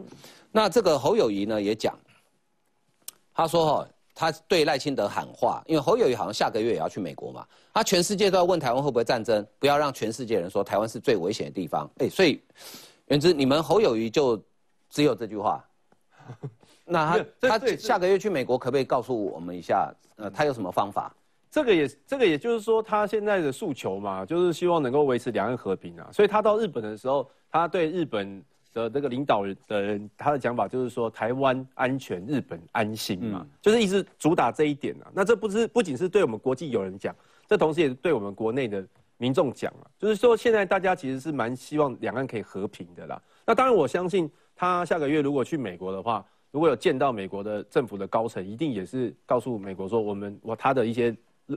S1: 那这个侯友谊呢也讲，他说哦，他对赖清德喊话，因为侯友谊好像下个月也要去美国嘛，他全世界都要问台湾会不会战争，不要让全世界人说台湾是最危险的地方。哎，所以原之你们侯友谊就。只有这句话，那他他下个月去美国，可不可以告诉我们一下？呃，他有什么方法？
S6: 这个也这个也就是说，他现在的诉求嘛，就是希望能够维持两岸和平啊。所以他到日本的时候，他对日本的这个领导人的人，他的讲法就是说，台湾安全，日本安心嘛，就是一直主打这一点啊。那这不是不仅是对我们国际友人讲，这同时也是对我们国内的民众讲啊。就是说，现在大家其实是蛮希望两岸可以和平的啦。那当然，我相信。他下个月如果去美国的话，如果有见到美国的政府的高层，一定也是告诉美国说，我们我他的一些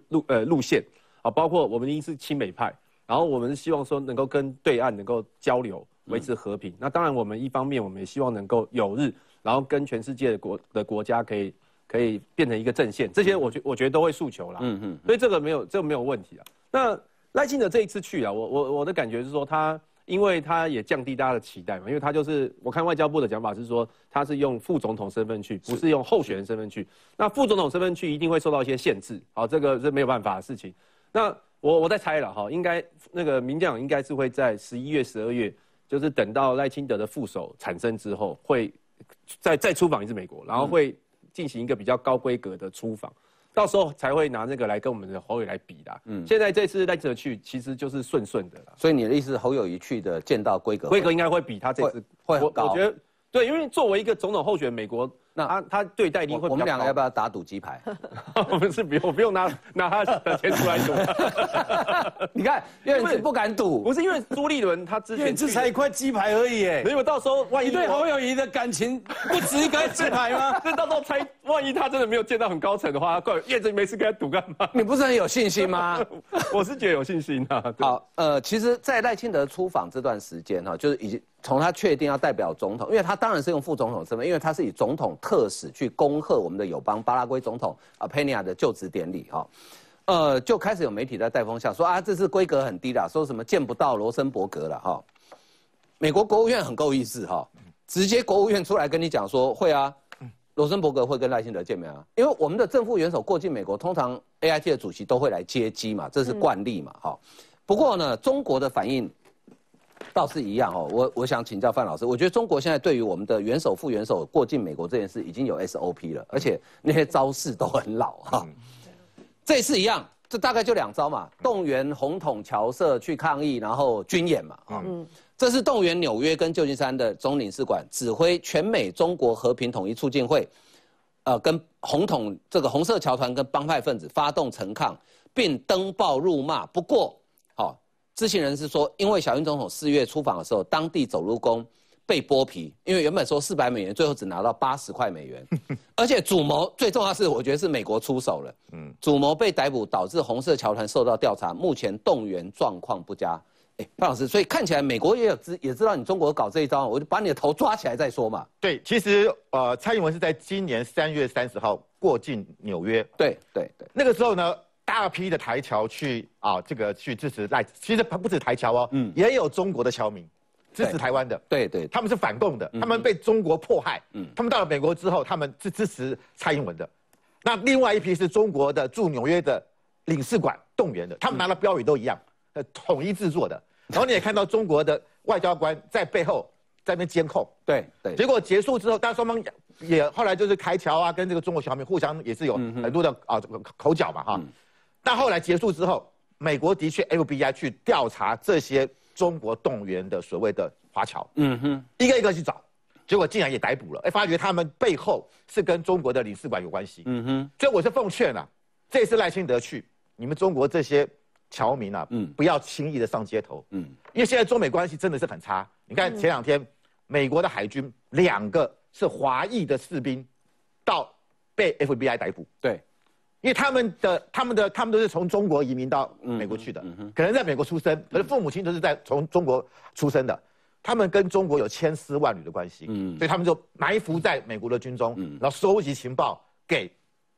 S6: 路呃路线，啊，包括我们一是亲美派，然后我们希望说能够跟对岸能够交流，维持和平。那当然，我们一方面我们也希望能够有日，然后跟全世界的国的国家可以可以变成一个阵线，这些我觉我觉得都会诉求啦。嗯嗯，所以这个没有这个没有问题啊。那赖清德这一次去啊，我我我的感觉是说他。因为他也降低大家的期待嘛，因为他就是我看外交部的讲法是说他是用副总统身份去，不是用候选人身份去。那副总统身份去一定会受到一些限制，好，这个是没有办法的事情。那我我在猜了哈，应该那个民将应该是会在十一月、十二月，就是等到赖清德的副手产生之后，会再再出访一次美国，然后会进行一个比较高规格的出访。到时候才会拿那个来跟我们的侯友来比的。嗯，现在这次赖着去，其实就是顺顺的了。
S1: 所以你的意思，侯友谊去的见到规格，
S6: 规格应该会比他这次
S1: 会高。
S6: 我觉得对，因为作为一个总统候选，美国。那他他对待一定会。
S1: 我们两个要不要打赌鸡排？
S6: 我们是不用不用拿拿他的钱出来赌。
S1: 你看，因为不敢赌，
S6: 不是因为朱立伦他之前
S7: 只才一块鸡排而已，哎，
S6: 没有到时候万一
S7: 对侯友谊的感情不值一块鸡排吗？
S6: 那到时候猜，万一他真的没有见到很高层的话，怪叶子没事跟他赌干嘛？
S1: 你不是很有信心吗？
S6: 我是觉得有信心啊。
S1: 好，呃，其实，在赖清德出访这段时间哈，就是已经。从他确定要代表总统，因为他当然是用副总统身份，因为他是以总统特使去恭贺我们的友邦巴拉圭总统啊佩尼亚的就职典礼哈，呃，就开始有媒体在带风向说啊，这次规格很低啦，说什么见不到罗森伯格了哈。美国国务院很够意思哈，直接国务院出来跟你讲说会啊，罗森伯格会跟赖清德见面啊，因为我们的正副元首过境美国，通常 A I T 的主席都会来接机嘛，这是惯例嘛哈。不过呢，中国的反应。倒是一样哦，我我想请教范老师，我觉得中国现在对于我们的元首、副元首过境美国这件事已经有 SOP 了，而且那些招式都很老哈。这次一样，这大概就两招嘛，动员红统侨社去抗议，然后军演嘛，嗯，这是动员纽约跟旧金山的总领事馆指挥全美中国和平统一促进会，呃，跟红统这个红色侨团跟帮派分子发动陈抗，并登报辱骂。不过。知情人士说，因为小英总统四月出访的时候，当地走路工被剥皮，因为原本说四百美元，最后只拿到八十块美元，而且主谋最重要是，我觉得是美国出手了。嗯，主谋被逮捕，导致红色侨团受到调查，目前动员状况不佳。哎，范老师，所以看起来美国也有知，也知道你中国搞这一招，我就把你的头抓起来再说嘛。
S9: 对，其实呃，蔡英文是在今年三月三十号过境纽约。
S1: 对对对，
S9: 那个时候呢。大批的台侨去啊，这个去支持赖，其实不止台侨哦，嗯，也有中国的侨民支持台湾的，
S1: 对对，
S9: 他们是反共的，他们被中国迫害，嗯，他们到了美国之后，他们是支持蔡英文的。那另外一批是中国的驻纽约的领事馆动员的，他们拿的标语都一样，呃，统一制作的。然后你也看到中国的外交官在背后在那边监控，
S1: 对对。
S9: 结果结束之后，但双方也后来就是开侨啊，跟这个中国侨民互相也是有很多的啊口角嘛，哈。但后来结束之后，美国的确 FBI 去调查这些中国动员的所谓的华侨，嗯哼，一个一个去找，结果竟然也逮捕了，哎，发觉他们背后是跟中国的领事馆有关系，嗯哼，所以我是奉劝啊，这次赖清德去，你们中国这些侨民啊，嗯，不要轻易的上街头，嗯，因为现在中美关系真的是很差，你看前两天美国的海军两个是华裔的士兵，到被 FBI 逮捕，
S1: 对。
S9: 因为他们的、他们的、他们都是从中国移民到美国去的，可能在美国出生，可是父母亲都是在从中国出生的，他们跟中国有千丝万缕的关系，所以他们就埋伏在美国的军中，然后收集情报给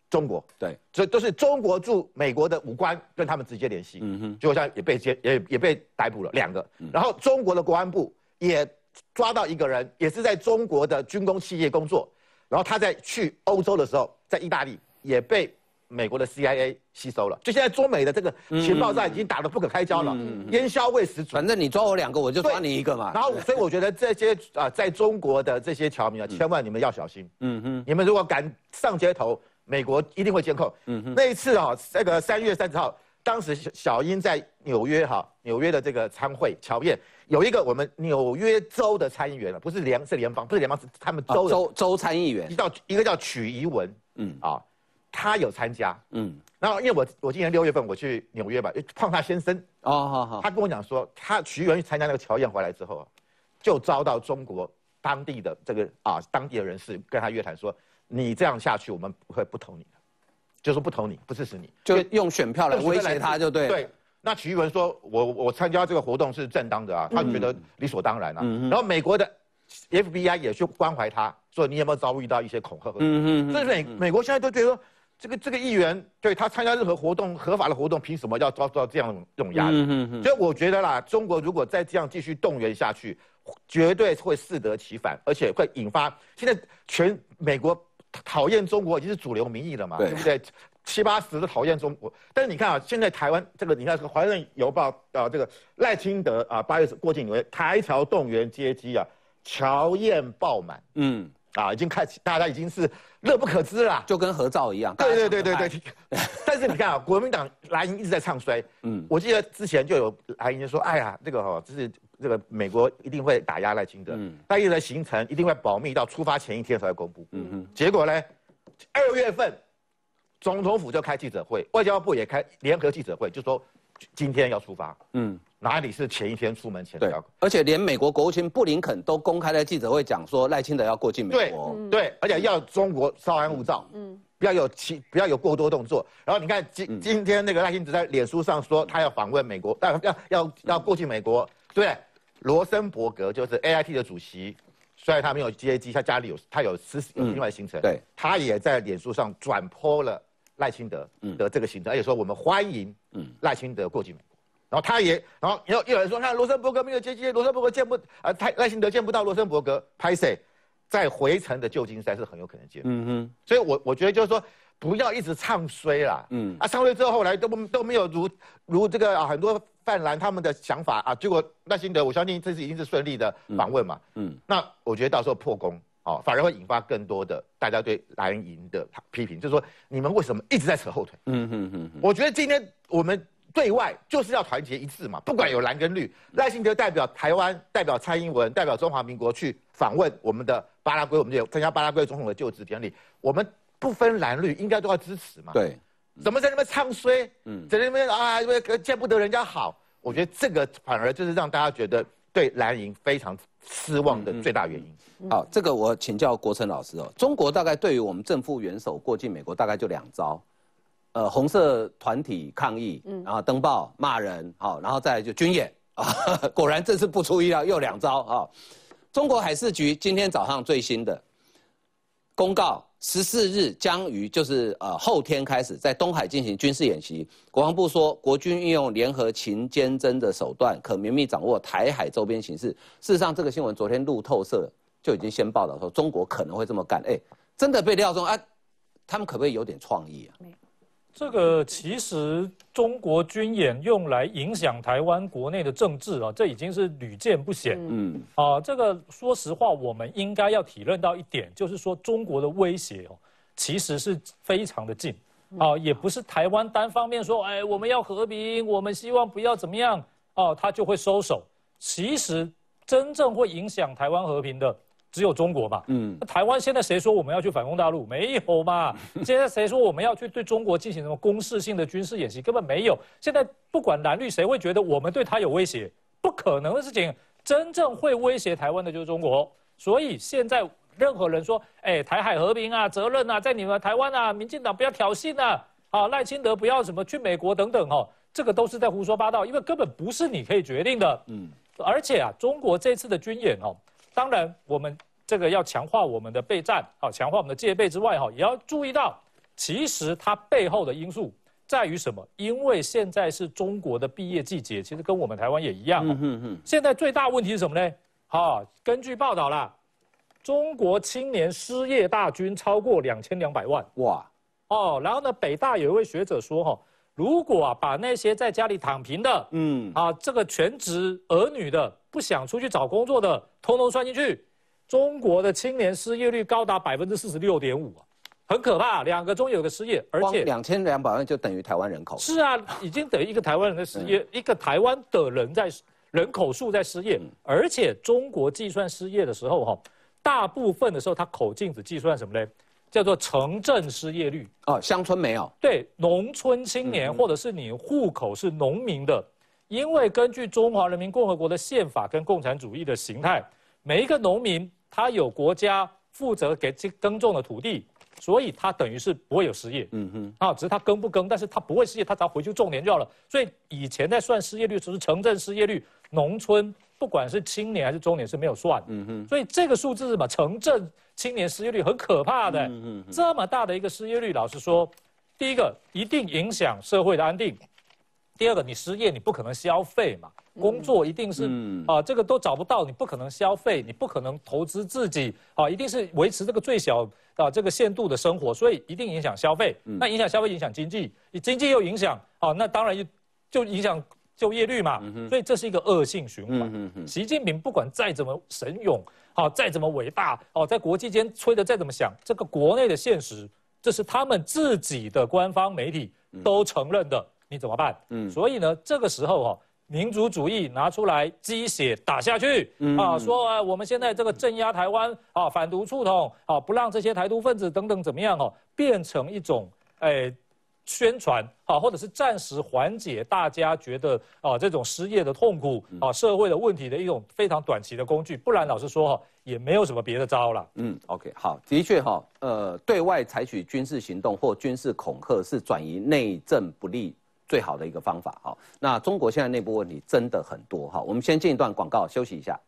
S9: 中国。
S1: 对，
S9: 所以都是中国驻美国的武官跟他们直接联系，就好像也被接也也被逮捕了两个，然后中国的国安部也抓到一个人，也是在中国的军工企业工作，然后他在去欧洲的时候，在意大利也被。美国的 CIA 吸收了，就现在中美的这个情报战已经打得不可开交了，烟消味十足。
S1: 反正你抓我两个，我就抓你一个嘛。
S9: 然后，所以我觉得这些啊，在中国的这些侨民啊，千万你们要小心。嗯哼，你们如果敢上街头，美国一定会监控。嗯哼，那一次啊，那个三月三十号，当时小英在纽约哈，纽约的这个参会乔宴，有一个我们纽约州的参议员了，不是联是联邦，不是联邦是他们州
S1: 州州参议员，
S9: 一叫一个叫曲怡文，嗯啊。他有参加，嗯，然后因为我我今年六月份我去纽约吧，碰他先生，哦，好好，他跟我讲说，他徐元去参加那个乔宴回来之后，就遭到中国当地的这个啊当地的人士跟他约谈说，你这样下去，我们会不投你的，就说不投你，不支持你，
S1: 就用选票来威胁他，就对。
S9: 对。那曲玉文说，我我参加这个活动是正当的啊，他觉得理所当然啊。然后美国的 FBI 也去关怀他，说你有没有遭遇到一些恐吓？嗯嗯。所以美美国现在都觉得，这个这个议员对他参加任何活动合法的活动，凭什么要遭到这样这种压力？所以我觉得啦，中国如果再这样继续动员下去，绝对会适得其反，而且会引发现在全美国讨厌中国已经是主流民意了嘛，对。不对？七八十都讨厌中国，但是你看啊，现在台湾这个，你看这个《华盛顿邮报》啊，这个赖清德啊，八月过境为台侨动员接机啊，乔宴爆满，嗯，啊，已经开始，大家已经是乐不可支了，
S1: 就跟合照一样。
S9: 对对对对对。但是你看啊，国民党蓝营一直在唱衰，嗯，我记得之前就有蓝营说，哎呀，这个哈，就是这个美国一定会打压赖清德，嗯，他一直在行程一定会保密到出发前一天才会公布，嗯嗯，结果呢，二月份。总统府就开记者会，外交部也开联合记者会，就说今天要出发。嗯，哪里是前一天出门前
S1: 对，而且连美国国务卿布林肯都公开在记者会讲说赖清德要过境美
S9: 国。对，对，而且要中国稍安勿躁。嗯，不要有其不要有过多动作。然后你看今今天那个赖清德在脸书上说他要访问美国，但要要要过境美国。对，罗森伯格就是 A I T 的主席，虽然他没有接机，他家里有他有私有另外行程。
S1: 对，
S9: 他也在脸书上转播了。赖清德的这个行程，而且说我们欢迎赖清德过境美国，然后他也，然后又又有人说，那罗森伯格没有接机，罗森伯格见不啊，他赖辛德见不到罗森伯格，拍摄在回程的旧金山是很有可能见。嗯哼，所以我我觉得就是说，不要一直唱衰啦。嗯，啊，唱衰之后后来都都没有如如这个啊很多泛蓝他们的想法啊，结果赖辛德我相信这次一定是顺利的访问嘛。嗯，那我觉得到时候破功。哦，反而会引发更多的大家对蓝营的批评，就是说你们为什么一直在扯后腿？嗯嗯嗯。我觉得今天我们对外就是要团结一致嘛，不管有蓝跟绿，赖幸德代表台湾，代表蔡英文，代表中华民国去访问我们的巴拉圭，我们就参加巴拉圭总统的就职典礼，我们不分蓝绿，应该都要支持嘛。
S1: 对。
S9: 怎么在那边唱衰？嗯，在那边啊，因为见不得人家好，我觉得这个反而就是让大家觉得对蓝营非常失望的最大原因。
S1: 好，这个我请教国成老师哦。中国大概对于我们正副元首过境美国，大概就两招，呃，红色团体抗议，嗯，然后登报骂人，好，然后再就军演啊。果然这次不出意料，又两招啊。中国海事局今天早上最新的公告，十四日将于就是呃后天开始在东海进行军事演习。国防部说，国军运用联合勤监侦的手段，可绵密掌握台海周边形势。事实上，这个新闻昨天路透社。就已经先报道说中国可能会这么干，哎，真的被料中啊？他们可不可以有点创意啊？
S11: 这个其实中国军演用来影响台湾国内的政治啊，这已经是屡见不鲜。嗯，啊，这个说实话，我们应该要体认到一点，就是说中国的威胁哦，其实是非常的近啊，也不是台湾单方面说，哎，我们要和平，我们希望不要怎么样哦，他就会收手。其实真正会影响台湾和平的。只有中国嘛？嗯，台湾现在谁说我们要去反攻大陆？没有嘛？现在谁说我们要去对中国进行什么攻势性的军事演习？根本没有。现在不管蓝绿，谁会觉得我们对他有威胁？不可能的事情。真正会威胁台湾的就是中国。所以现在任何人说，哎，台海和平啊，责任啊，在你们台湾啊，民进党不要挑衅啊，啊，赖清德不要什么去美国等等哦，这个都是在胡说八道，因为根本不是你可以决定的。嗯，而且啊，中国这次的军演哦。当然，我们这个要强化我们的备战，啊，强化我们的戒备之外，哈，也要注意到，其实它背后的因素在于什么？因为现在是中国的毕业季节，其实跟我们台湾也一样。嗯嗯现在最大问题是什么呢？好，根据报道啦，中国青年失业大军超过两千两百万。哇！哦，然后呢，北大有一位学者说，哈，如果啊把那些在家里躺平的，嗯，啊，这个全职儿女的。不想出去找工作的，通通算进去。中国的青年失业率高达百分之四十六点五啊，很可怕。两个中有个失业，而且
S1: 两千两百万就等于台湾人口。
S11: 是啊，已经等于一个台湾人的失业，一个台湾的人在人口数在失业。而且中国计算失业的时候，哈，大部分的时候他口径只计算什么呢？叫做城镇失业率
S1: 哦，乡村没有。
S11: 对，农村青年或者是你户口是农民的。因为根据中华人民共和国的宪法跟共产主义的形态，每一个农民他有国家负责给这耕种的土地，所以他等于是不会有失业。嗯哼，啊，只是他耕不耕，但是他不会失业，他只要回去种田就好了。所以以前在算失业率，就是城镇失业率，农村不管是青年还是中年是没有算。嗯哼，所以这个数字是什么？城镇青年失业率很可怕的。嗯哼，这么大的一个失业率，老实说，第一个一定影响社会的安定。第二个，你失业，你不可能消费嘛，工作一定是啊，这个都找不到，你不可能消费，你不可能投资自己啊，一定是维持这个最小啊这个限度的生活，所以一定影响消费。那影响消费，影响经济，你经济又影响啊，那当然就就影响就业率嘛。所以这是一个恶性循环。习近平不管再怎么神勇，好再怎么伟大，哦，在国际间吹的再怎么响，这个国内的现实，这是他们自己的官方媒体都承认的。你怎么办？嗯，所以呢，这个时候哈，民族主义拿出来鸡血打下去啊，说啊，我们现在这个镇压台湾啊，反独促统啊，不让这些台独分子等等怎么样哦，变成一种哎宣传啊，或者是暂时缓解大家觉得啊这种失业的痛苦啊，社会的问题的一种非常短期的工具。不然老实说哈，也没有什么别的招了。
S1: 嗯，OK，好，的确哈，呃，对外采取军事行动或军事恐吓是转移内政不利。最好的一个方法，好，那中国现在内部问题真的很多，哈，我们先进一段广告休息一下。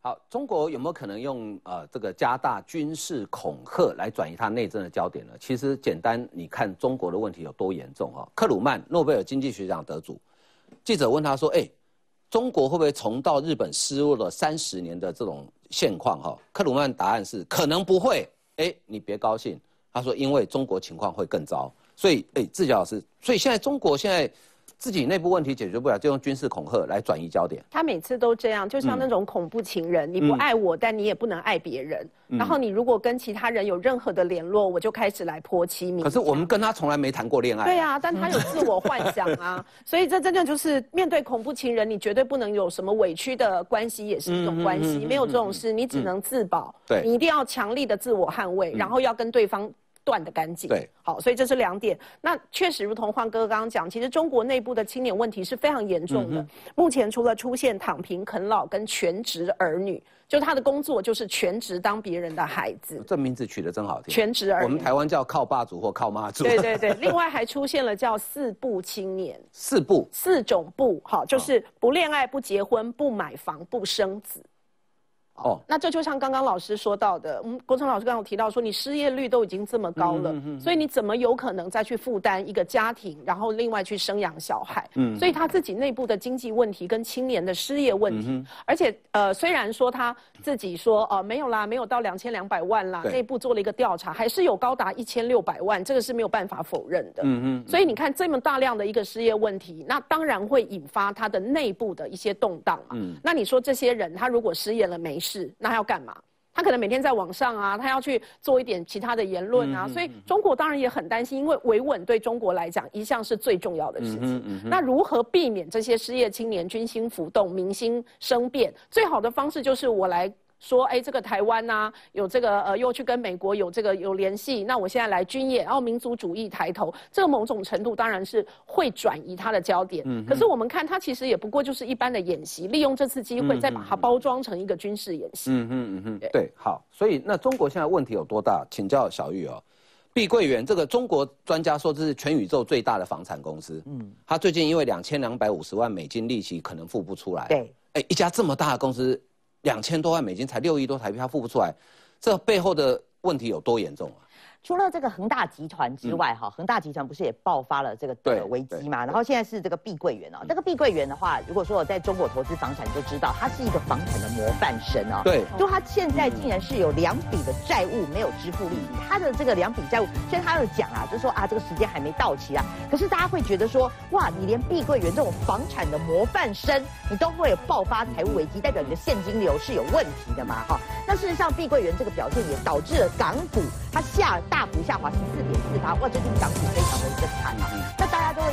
S1: 好，中国有没有可能用呃这个加大军事恐吓来转移它内政的焦点呢？其实简单，你看中国的问题有多严重啊？克鲁曼诺贝尔经济学奖得主，记者问他说：“哎。”中国会不会重蹈日本失落了三十年的这种现况？哈，克鲁曼答案是可能不会。哎，你别高兴，他说因为中国情况会更糟。所以，哎，志杰老师，所以现在中国现在。自己内部问题解决不了，就用军事恐吓来转移焦点。
S8: 他每次都这样，就像那种恐怖情人，你不爱我，但你也不能爱别人。然后你如果跟其他人有任何的联络，我就开始来泼漆你。
S1: 可是我们跟他从来没谈过恋爱。
S8: 对啊，但他有自我幻想啊，所以这真的就是面对恐怖情人，你绝对不能有什么委屈的关系，也是一种关系。没有这种事，你只能自保。
S1: 对，
S8: 你一定要强力的自我捍卫，然后要跟对方。断的干净，
S1: 对，
S8: 好，所以这是两点。那确实，如同焕哥刚刚讲，其实中国内部的青年问题是非常严重的。目前除了出现躺平啃老跟全职儿女，就他的工作就是全职当别人的孩子。
S1: 这名字取得真好听，
S8: 全职儿女。
S1: 我们台湾叫靠爸族或靠妈族。
S8: 对对对，另外还出现了叫四不青年。
S1: 四不，
S8: 四种不，好，就是不恋爱、不结婚、不买房、不生子。哦，那这就像刚刚老师说到的，嗯，国成老师刚刚提到说，你失业率都已经这么高了，所以你怎么有可能再去负担一个家庭，然后另外去生养小孩？嗯，所以他自己内部的经济问题跟青年的失业问题，而且呃，虽然说他自己说呃没有啦，没有到两千两百万啦，内部做了一个调查，还是有高达一千六百万，这个是没有办法否认的。嗯嗯，所以你看这么大量的一个失业问题，那当然会引发他的内部的一些动荡嘛。嗯，那你说这些人他如果失业了没？是，那他要干嘛？他可能每天在网上啊，他要去做一点其他的言论啊，所以中国当然也很担心，因为维稳对中国来讲一向是最重要的事情。那如何避免这些失业青年军心浮动、民心生变？最好的方式就是我来。说哎，这个台湾呐，有这个呃，又去跟美国有这个有联系。那我现在来军演，然后民族主义抬头，这个某种程度当然是会转移他的焦点。嗯，可是我们看他其实也不过就是一般的演习，利用这次机会再把它包装成一个军事演习。嗯嗯
S1: 嗯嗯，对，好。所以那中国现在问题有多大？请教小玉哦。碧桂园这个中国专家说这是全宇宙最大的房产公司。嗯，他最近因为两千两百五十万美金利息可能付不出来。
S10: 对，
S1: 哎，一家这么大的公司。两千多万美金才六亿多台币，他付不出来，这背后的问题有多严重啊？
S10: 除了这个恒大集团之外，哈，恒大集团不是也爆发了这个危机嘛？然后现在是这个碧桂园哦，这个碧桂园的话，如果说我在中国投资房产，你就知道它是一个房产的模范生哦。
S1: 对，
S10: 就它现在竟然是有两笔的债务没有支付利息，它的这个两笔债务，虽然它有讲啊，就说啊这个时间还没到期啊，可是大家会觉得说，哇，你连碧桂园这种房产的模范生，你都会有爆发财务危机，代表你的现金流是有问题的嘛？哈，那事实上碧桂园这个表现也导致了港股它下。大幅下滑十四点四八，哇，最近港股非常的一个惨啊。那大家都会